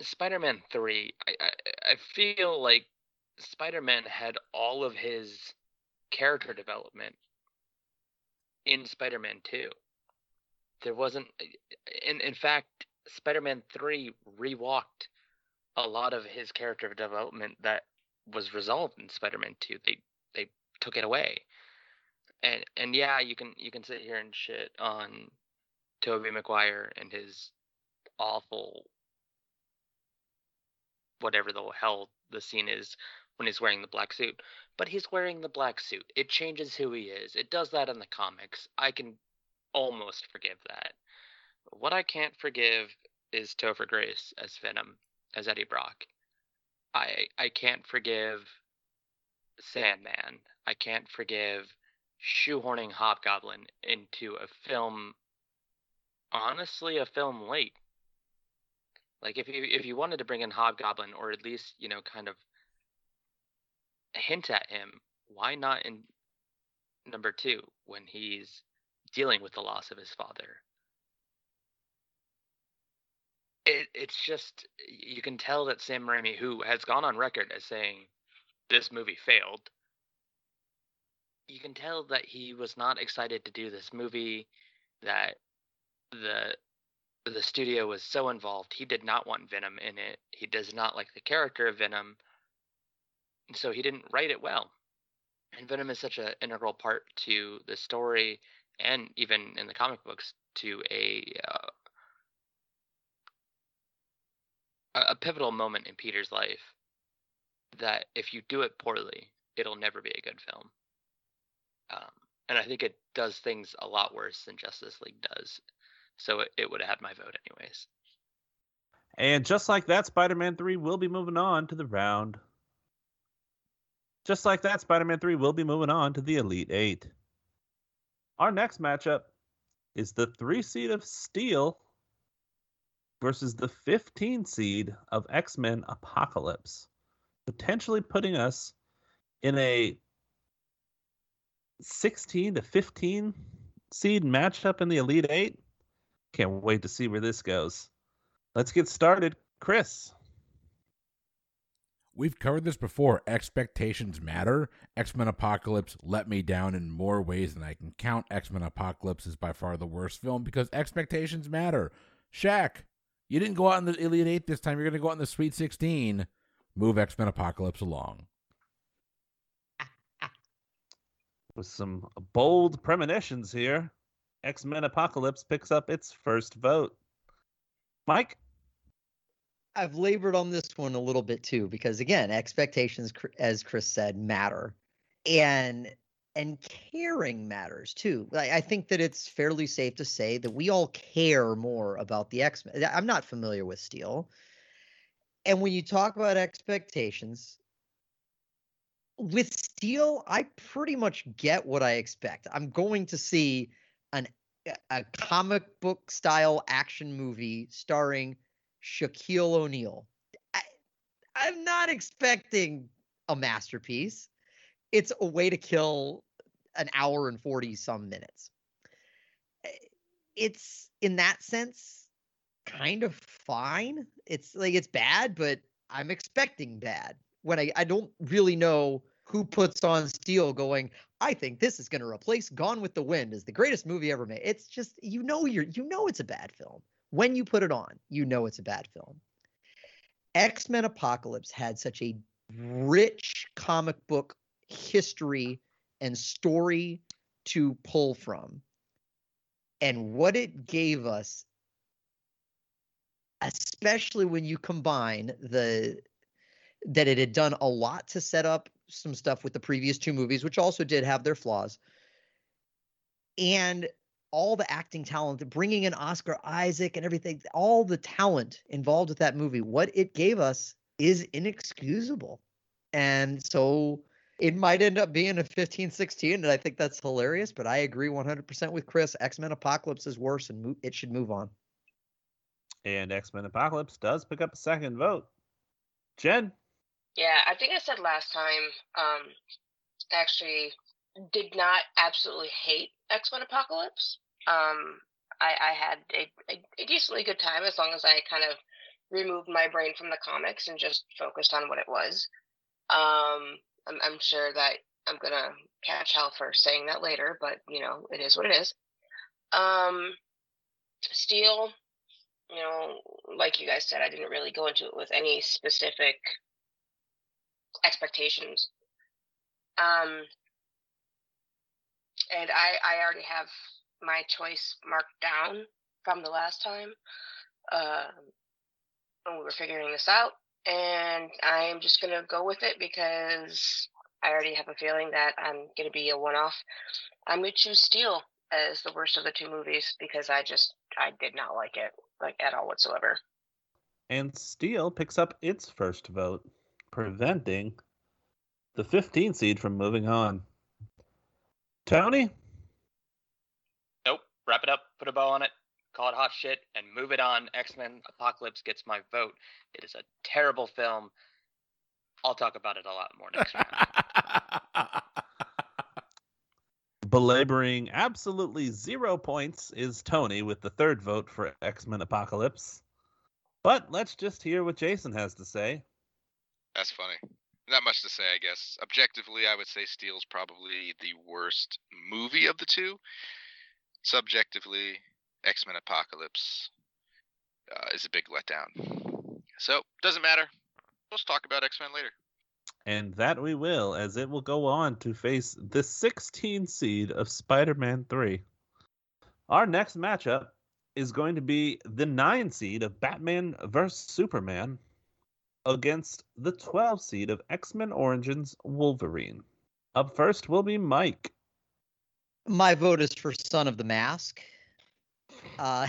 spider-man 3 I, I i feel like spider-man had all of his character development in spider-man 2 there wasn't eh, eh, in in fact spider-man 3 rewalked a lot of his character development that was resolved in spider-man 2 they they took it away. And and yeah you can you can sit here and shit on Tobey Maguire and his awful whatever the hell the scene is when he's wearing the black suit but he's wearing the black suit it changes who he is it does that in the comics i can almost forgive that. What I can't forgive is Topher Grace as Venom, as Eddie Brock. I I can't forgive Sandman. I can't forgive shoehorning Hobgoblin into a film honestly a film late. Like if you if you wanted to bring in Hobgoblin or at least, you know, kind of hint at him, why not in number 2 when he's dealing with the loss of his father. It, it's just you can tell that Sam Raimi, who has gone on record as saying this movie failed, you can tell that he was not excited to do this movie. That the the studio was so involved, he did not want Venom in it. He does not like the character of Venom, so he didn't write it well. And Venom is such an integral part to the story and even in the comic books to a uh, a pivotal moment in Peter's life that if you do it poorly, it'll never be a good film. Um, and I think it does things a lot worse than Justice League does. So it, it would have had my vote anyways. And just like that, Spider Man 3 will be moving on to the round. Just like that, Spider Man 3 will be moving on to the Elite Eight. Our next matchup is the three seed of Steel versus the 15 seed of X Men Apocalypse, potentially putting us in a 16 to 15 seed matchup in the Elite Eight. Can't wait to see where this goes. Let's get started. Chris. We've covered this before. Expectations matter. X Men Apocalypse let me down in more ways than I can count. X Men Apocalypse is by far the worst film because expectations matter. Shaq, you didn't go out in the Elite Eight this time. You're going to go out in the Sweet 16. Move X Men Apocalypse along. With some bold premonitions here, X Men Apocalypse picks up its first vote. Mike? I've labored on this one a little bit too because again, expectations, as Chris said, matter, and and caring matters too. I think that it's fairly safe to say that we all care more about the X Men. I'm not familiar with Steel, and when you talk about expectations, with Steel, I pretty much get what I expect. I'm going to see a comic book style action movie starring Shaquille O'Neal. I, I'm not expecting a masterpiece. It's a way to kill an hour and 40 some minutes. It's in that sense kind of fine. It's like it's bad, but I'm expecting bad when I, I don't really know who puts on steel going, I think this is going to replace Gone with the Wind as the greatest movie ever made. It's just you know you're you know it's a bad film. When you put it on, you know it's a bad film. X-Men Apocalypse had such a rich comic book history and story to pull from. And what it gave us especially when you combine the that it had done a lot to set up some stuff with the previous two movies, which also did have their flaws, and all the acting talent, bringing in Oscar Isaac and everything, all the talent involved with that movie, what it gave us is inexcusable. And so it might end up being a 15 16, and I think that's hilarious, but I agree 100% with Chris. X Men Apocalypse is worse, and mo- it should move on. And X Men Apocalypse does pick up a second vote. Jen? Yeah, I think I said last time, um, I actually did not absolutely hate X Men Apocalypse. Um, I, I had a, a, a decently good time as long as I kind of removed my brain from the comics and just focused on what it was. Um, I'm, I'm sure that I'm gonna catch hell for saying that later, but you know, it is what it is. Um, Steel, you know, like you guys said, I didn't really go into it with any specific expectations. Um, and I, I already have my choice marked down from the last time uh, when we were figuring this out. And I am just going to go with it because I already have a feeling that I'm going to be a one off. I'm going to choose Steel as the worst of the two movies because I just, I did not like it, like at all whatsoever. And Steel picks up its first vote, preventing the 15 seed from moving on. Tony? Nope. Wrap it up, put a bow on it, call it hot shit, and move it on. X Men Apocalypse gets my vote. It is a terrible film. I'll talk about it a lot more next round. Belaboring absolutely zero points is Tony with the third vote for X Men Apocalypse. But let's just hear what Jason has to say. That's funny. Not much to say, I guess. Objectively, I would say Steel's probably the worst movie of the two. Subjectively, X Men Apocalypse uh, is a big letdown. So, doesn't matter. Let's talk about X Men later. And that we will, as it will go on to face the 16 seed of Spider Man 3. Our next matchup is going to be the 9 seed of Batman vs. Superman against the 12 seed of X Men Origins Wolverine. Up first will be Mike. My vote is for Son of the Mask. Uh,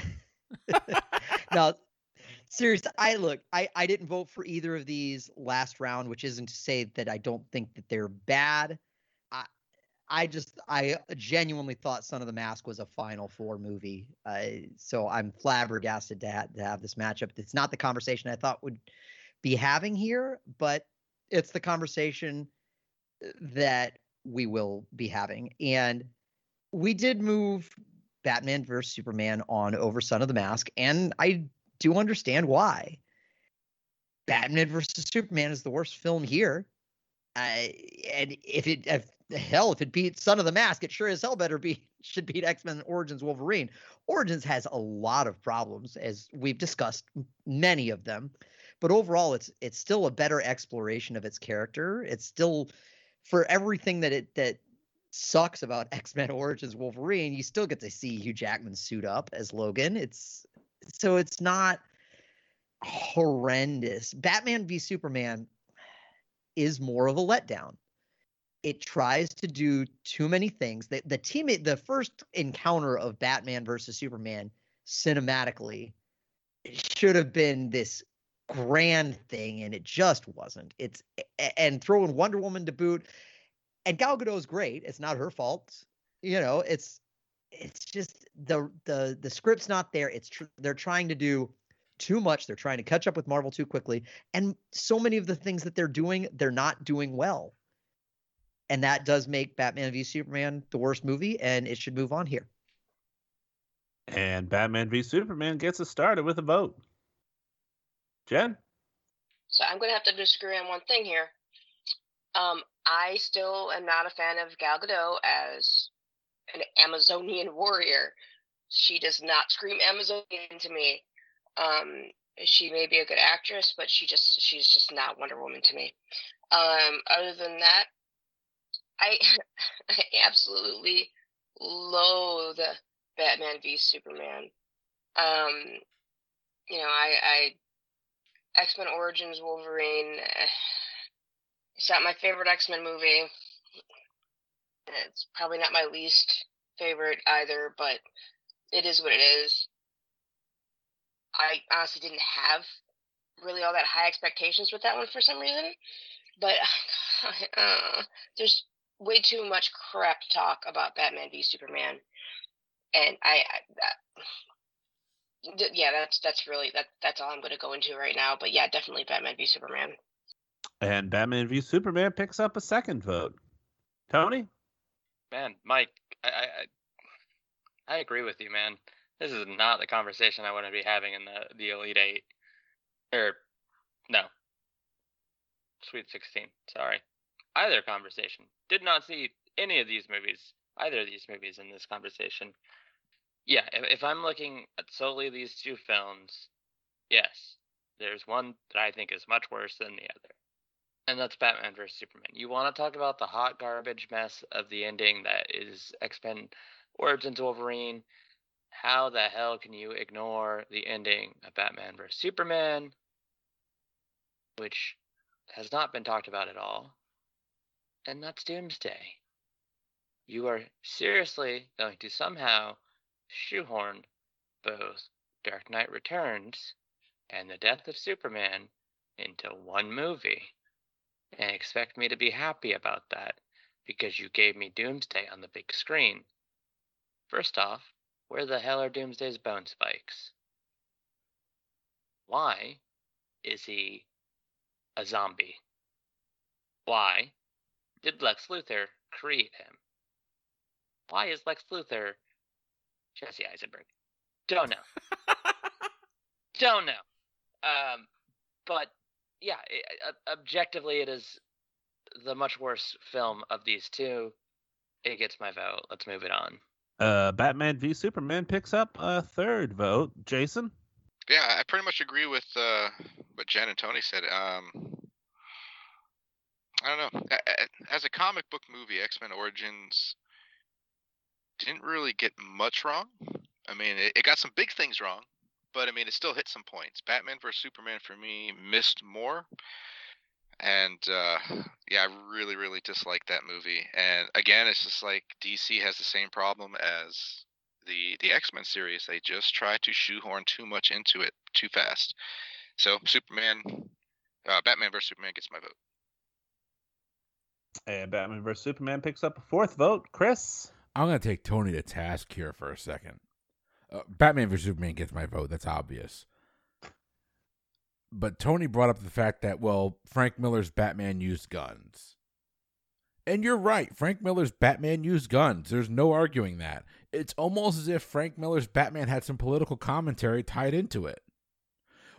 now, seriously, I look, I, I didn't vote for either of these last round, which isn't to say that I don't think that they're bad. I, I just, I genuinely thought Son of the Mask was a Final Four movie. Uh, so I'm flabbergasted to, ha- to have this matchup. It's not the conversation I thought would be having here, but it's the conversation that we will be having. And we did move Batman versus Superman on over Son of the Mask, and I do understand why. Batman versus Superman is the worst film here. Uh, and if it if, hell if it beats Son of the Mask, it sure as hell better be should beat X Men Origins Wolverine. Origins has a lot of problems, as we've discussed, many of them, but overall, it's it's still a better exploration of its character. It's still for everything that it that sucks about X Men Origins Wolverine, you still get to see Hugh Jackman suit up as Logan. It's so it's not horrendous. Batman v Superman is more of a letdown. It tries to do too many things. The, the team, the first encounter of Batman versus Superman cinematically should have been this grand thing, and it just wasn't. It's and throwing Wonder Woman to boot, and Gal Gadot's great. It's not her fault. You know, it's it's just the the the script's not there. It's tr- they're trying to do too much. They're trying to catch up with Marvel too quickly, and so many of the things that they're doing, they're not doing well. And that does make Batman v Superman the worst movie, and it should move on here. And Batman v Superman gets us started with a vote. Jen? So I'm going to have to disagree on one thing here. Um, I still am not a fan of Gal Gadot as an Amazonian warrior. She does not scream Amazonian to me. Um, she may be a good actress, but she just she's just not Wonder Woman to me. Um, other than that, I I absolutely loathe Batman v Superman. Um, you know, I, I X Men Origins Wolverine. Eh, it's not my favorite X Men movie. It's probably not my least favorite either, but it is what it is. I honestly didn't have really all that high expectations with that one for some reason, but uh, there's way too much crap talk about Batman v Superman, and I, I yeah, that's that's really that that's all I'm going to go into right now. But yeah, definitely Batman v Superman. And Batman v Superman picks up a second vote. Tony, man, Mike, I, I I agree with you, man. This is not the conversation I want to be having in the the Elite Eight, or no, Sweet Sixteen. Sorry, either conversation. Did not see any of these movies, either of these movies in this conversation. Yeah, if, if I'm looking at solely these two films, yes, there's one that I think is much worse than the other and that's Batman vs Superman. You want to talk about the hot garbage mess of the ending that is X Men Origins Wolverine? How the hell can you ignore the ending of Batman vs Superman, which has not been talked about at all? And that's Doomsday. You are seriously going to somehow shoehorn both Dark Knight Returns and the death of Superman into one movie and expect me to be happy about that because you gave me Doomsday on the big screen. First off, where the hell are Doomsday's bone spikes? Why is he a zombie? Why did Lex Luthor create him? Why is Lex Luthor Jesse Eisenberg? Don't know. Don't know. Um, but yeah, it, objectively, it is the much worse film of these two. It gets my vote. Let's move it on. Uh, Batman v Superman picks up a third vote. Jason. Yeah, I pretty much agree with uh, what Jen and Tony said. Um, I don't know. As a comic book movie, X Men Origins didn't really get much wrong. I mean, it, it got some big things wrong, but I mean, it still hit some points. Batman vs Superman for me missed more, and uh, yeah, I really, really dislike that movie. And again, it's just like DC has the same problem as the the X Men series. They just try to shoehorn too much into it too fast. So Superman, uh, Batman vs Superman gets my vote. And Batman vs Superman picks up a fourth vote. Chris. I'm gonna take Tony to task here for a second. Uh, Batman vs Superman gets my vote. That's obvious. But Tony brought up the fact that well, Frank Miller's Batman used guns. And you're right. Frank Miller's Batman used guns. There's no arguing that. It's almost as if Frank Miller's Batman had some political commentary tied into it.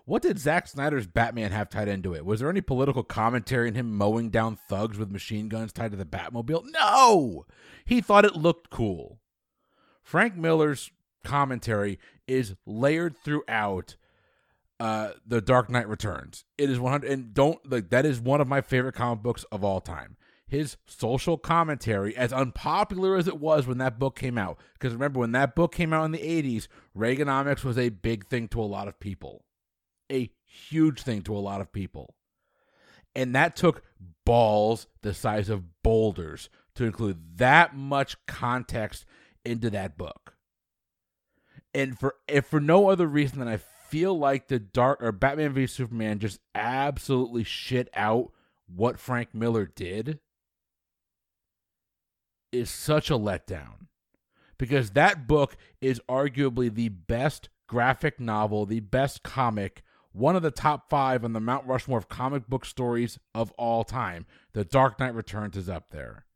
What did Zack Snyder's Batman have tied into it? Was there any political commentary in him mowing down thugs with machine guns tied to the Batmobile? No! He thought it looked cool. Frank Miller's commentary is layered throughout uh the Dark Knight Returns. It is 100 and don't like that is one of my favorite comic books of all time. His social commentary, as unpopular as it was when that book came out, because remember when that book came out in the 80s, Reaganomics was a big thing to a lot of people. A huge thing to a lot of people. And that took balls the size of boulders to include that much context into that book and for if for no other reason than I feel like the dark or Batman v Superman just absolutely shit out what Frank Miller did is such a letdown because that book is arguably the best graphic novel, the best comic, one of the top five on the Mount Rushmore of comic book stories of all time. The Dark Knight Returns is up there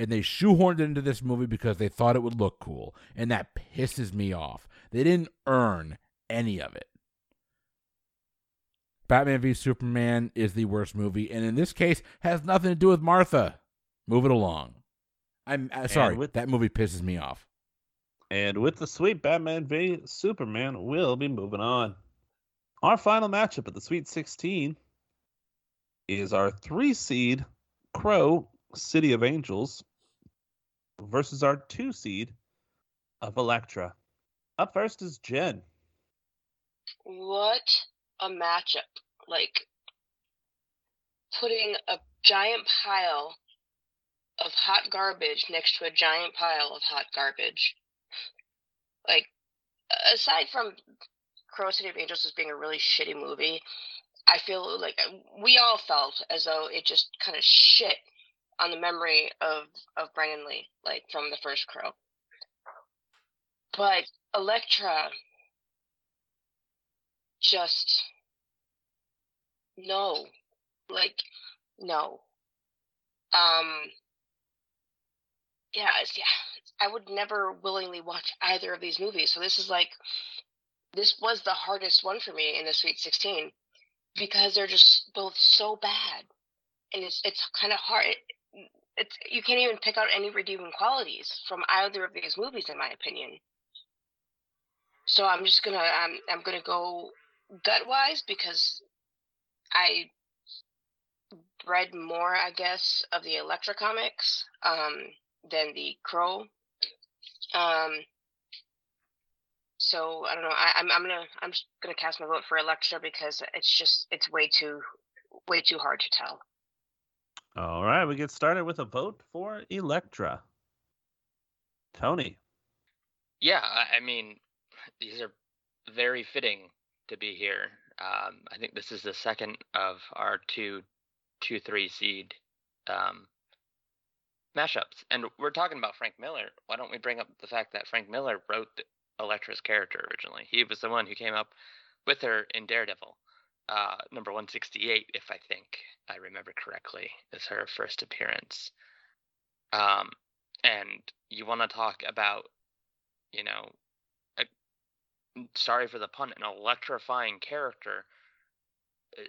and they shoehorned it into this movie because they thought it would look cool, and that pisses me off. They didn't earn any of it. Batman v Superman is the worst movie, and in this case, has nothing to do with Martha. Move it along. I'm uh, sorry. with- that movie pisses me off. And with the sweet Batman v Superman, we'll be moving on. Our final matchup at the Sweet 16 is our three seed Crow City of Angels versus our two seed of Elektra. Up first is Jen. What a matchup. Like putting a giant pile of hot garbage next to a giant pile of hot garbage. Like aside from Crow City of Angels as being a really shitty movie, I feel like uh, we all felt as though it just kind of shit on the memory of of Brandon Lee, like from the first Crow. But Elektra just no like no um yeah yeah i would never willingly watch either of these movies so this is like this was the hardest one for me in the sweet 16 because they're just both so bad and it's it's kind of hard it, it's you can't even pick out any redeeming qualities from either of these movies in my opinion so i'm just gonna i'm, I'm gonna go gut wise because I read more, I guess, of the Elektra comics um, than the Crow. Um, so I don't know. I, I'm I'm gonna I'm just gonna cast my vote for Elektra because it's just it's way too way too hard to tell. All right, we get started with a vote for Elektra. Tony. Yeah, I, I mean, these are very fitting to be here. Um, I think this is the second of our two, two, three seed um, mashups, and we're talking about Frank Miller. Why don't we bring up the fact that Frank Miller wrote Elektra's character originally? He was the one who came up with her in Daredevil, uh, number one sixty eight, if I think I remember correctly, is her first appearance. Um, and you want to talk about, you know, sorry for the pun, an electrifying character. Uh,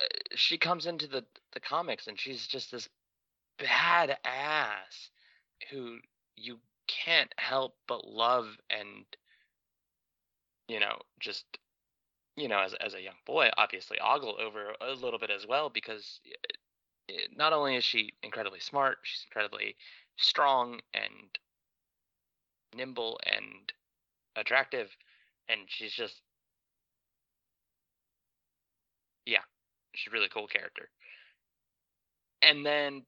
uh, she comes into the the comics and she's just this bad ass who you can't help but love and you know just you know as as a young boy obviously ogle over a little bit as well because it, it, not only is she incredibly smart she's incredibly strong and nimble and attractive and she's just yeah she's a really cool character. And then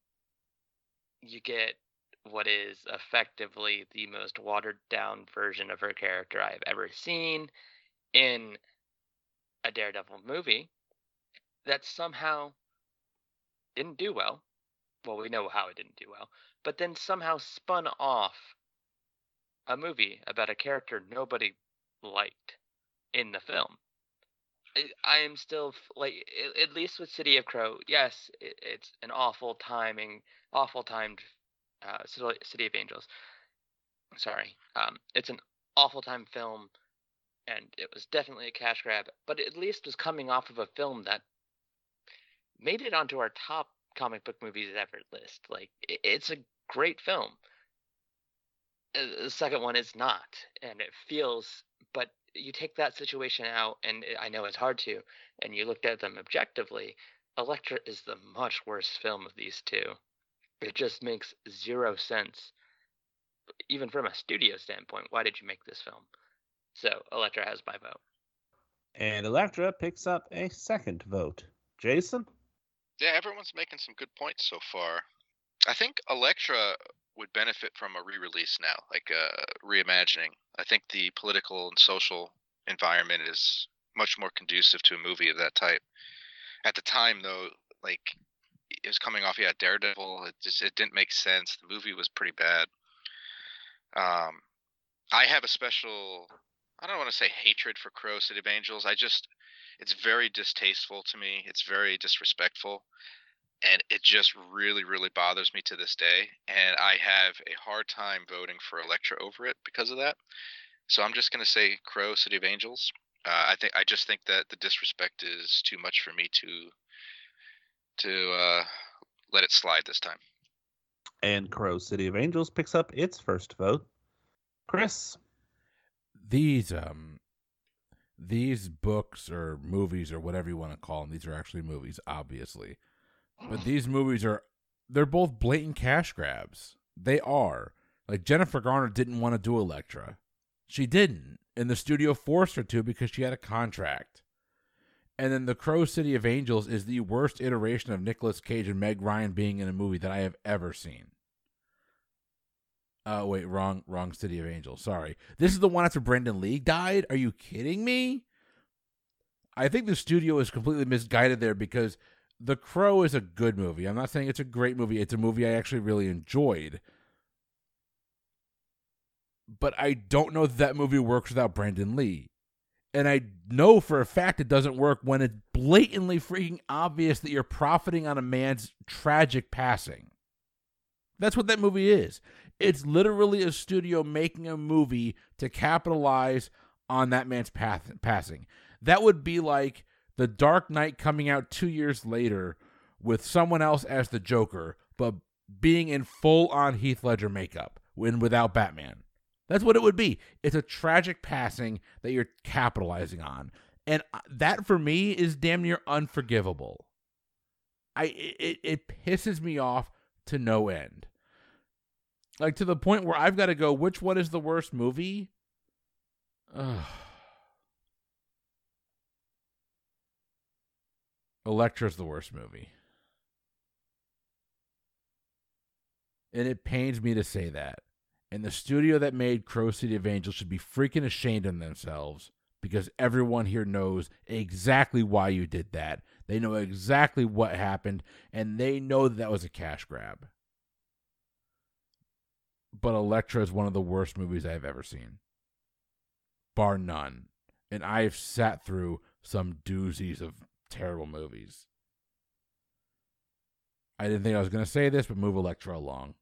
you get what is effectively the most watered down version of her character I have ever seen in a Daredevil movie that somehow didn't do well. Well, we know how it didn't do well, but then somehow spun off a movie about a character nobody liked in the film. I, am still like at least with City of Crow. Yes, it, it's an awful timing, awful timed uh, City of Angels. Sorry, um, it's an awful time film, and it was definitely a cash grab. But at least was coming off of a film that made it onto our top comic book movies ever list. Like it, it's a great film. Uh, the second one is not, and it feels but you take that situation out, and I know it's hard to, and you looked at them objectively. Elektra is the much worse film of these two. It just makes zero sense, even from a studio standpoint. Why did you make this film? So Elektra has my vote. And Elektra picks up a second vote. Jason? Yeah, everyone's making some good points so far. I think Elektra would benefit from a re-release now, like a reimagining. I think the political and social environment is much more conducive to a movie of that type. At the time, though, like it was coming off, yeah, Daredevil. It just it didn't make sense. The movie was pretty bad. Um, I have a special. I don't want to say hatred for Crow City of Angels. I just, it's very distasteful to me. It's very disrespectful and it just really really bothers me to this day and i have a hard time voting for elektra over it because of that so i'm just going to say crow city of angels Uh, I think I just think that the disrespect is too much for me to to uh, let it slide this time. And Crow City of Angels picks up its first vote. Chris, these um these books or movies or whatever you want to call them these are actually movies obviously. But these movies are they're both blatant cash grabs. They are. Like jennifer garner didn't want to do elektra she didn't. And the studio forced her to because she had a contract and then the crow city of angels is the worst iteration of Nicolas cage and meg ryan being in a movie that i have ever seen Oh wait, wrong, wrong City of Angels. Sorry, this is the one after Brandon Lee died. Are you kidding me? I think the studio is completely misguided there because The Crow is a good movie. I'm not saying it's a great movie. It's a movie I actually really enjoyed, but I don't know that, that movie works without Brandon Lee. And I know for a fact it doesn't work when it's blatantly freaking obvious that you're profiting on a man's tragic passing. That's what that movie is. It's literally a studio making a movie to capitalize on that man's path, passing. That would be like The Dark Knight coming out two years later with someone else as the Joker, but being in full on Heath Ledger makeup when without Batman. That's what it would be. It's a tragic passing that you're capitalizing on. And uh, that for me is damn near unforgivable. I it, it pisses me off to no end. Like to the point where I've got to go, which one is the worst movie? Ugh. Elektra's the worst movie. And it pains me to say that. And the studio that made Crow City of Angels should be freaking ashamed of themselves because everyone here knows exactly why you did that. They know exactly what happened, and they know that that was a cash grab but Elektra is one of the worst movies I've ever seen, bar none. And I've sat through some doozies of terrible movies. I didn't think I was going to say this, but move Elektra along.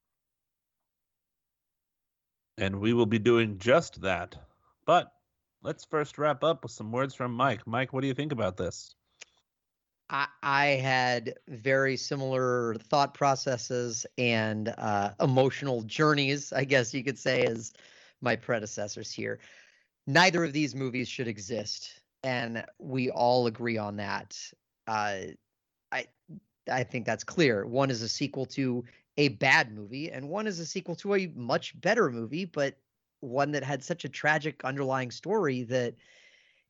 And we will be doing just that. But let's first wrap up with some words from Mike. Mike, what do you think about this? I, I had very similar thought processes and uh, emotional journeys, I guess you could say, as my predecessors here. Neither of these movies should exist, and we all agree on that. Uh, I I think that's clear. One is a sequel to a bad movie, and one is a sequel to a much better movie, but one that had such a tragic underlying story that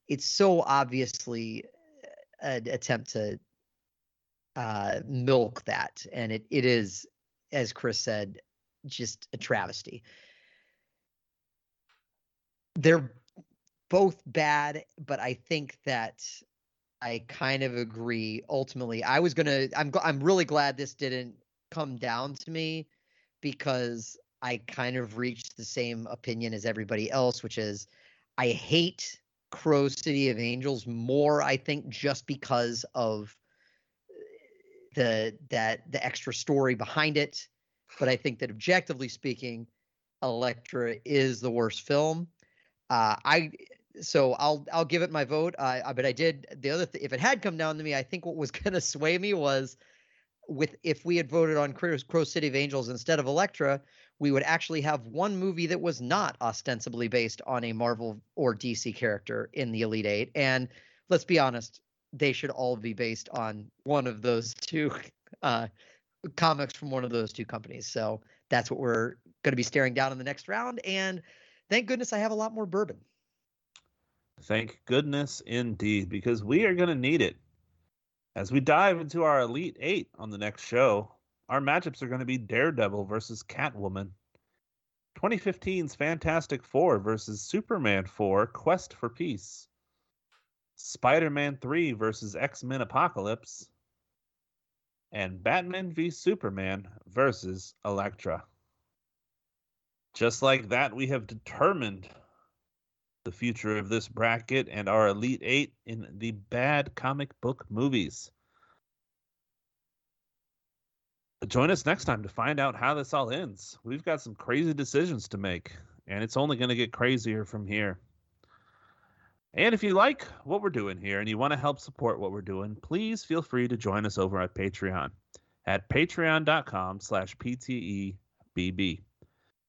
it's so obviously an attempt to uh, milk that, and it it is, as Chris said, just a travesty. They're both bad, but I think that I kind of agree. Ultimately, I was gonna. I'm I'm really glad this didn't come down to me because I kind of reached the same opinion as everybody else, which is I hate Crow City of Angels more, I think, just because of the that the extra story behind it. But I think that objectively speaking, Elektra is the worst film. Uh, I so I'll I'll give it my vote. Uh, but I did the other th- if it had come down to me, I think what was to sway me was with if we had voted on Crow, City of Angels instead of Elektra, we would actually have one movie that was not ostensibly based on a Marvel or DC character in the Elite Eight. And let's be honest, they should all be based on one of those two uh, comics from one of those two companies. So that's what we're going to be staring down in the next round. And thank goodness I have a lot more bourbon. Thank goodness indeed, because we are going to need it. As we dive into our Elite Eight on the next show, our matchups are going to be Daredevil versus Catwoman, 2015's Fantastic Four versus Superman 4 Quest for Peace, Spider Man 3 versus X Men Apocalypse, and Batman v Superman versus Elektra. Just like that, we have determined the future of this bracket and our Elite Eight in the bad comic book movies. Join us next time to find out how this all ends. We've got some crazy decisions to make, and it's only going to get crazier from here. And if you like what we're doing here and you want to help support what we're doing, please feel free to join us over at Patreon at patreon.com slash ptebb.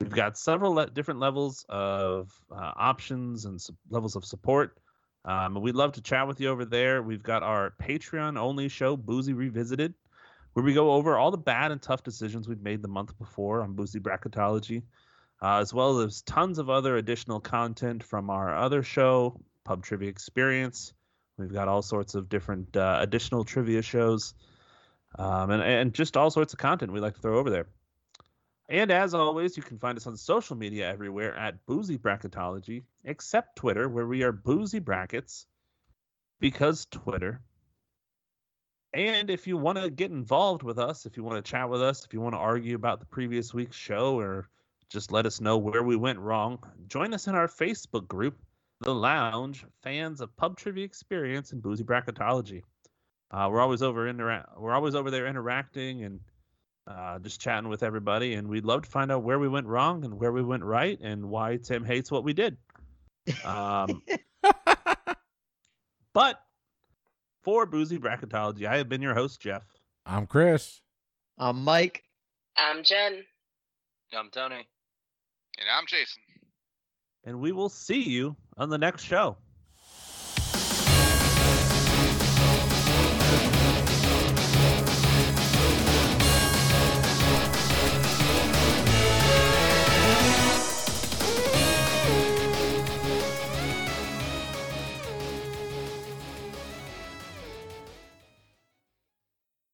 We've got several le- different levels of uh, options and su- levels of support. Um, we'd love to chat with you over there. We've got our Patreon only show, Boozy Revisited, where we go over all the bad and tough decisions we've made the month before on Boozy Bracketology, uh, as well as tons of other additional content from our other show, Pub Trivia Experience. We've got all sorts of different uh, additional trivia shows um, and, and just all sorts of content we like to throw over there. And as always, you can find us on social media everywhere at Boozy Bracketology, except Twitter, where we are Boozy Brackets, because Twitter. And if you want to get involved with us, if you want to chat with us, if you want to argue about the previous week's show, or just let us know where we went wrong, join us in our Facebook group, The Lounge, fans of pub trivia experience and boozy bracketology. Uh, we're always over intera- we're always over there interacting and uh, just chatting with everybody, and we'd love to find out where we went wrong and where we went right, and why Tim hates what we did. Um, but for Boozy Bracketology, I have been your host, Jeff. I'm Chris. I'm Mike. I'm Jen. I'm Tony. And I'm Jason. And we will see you on the next show.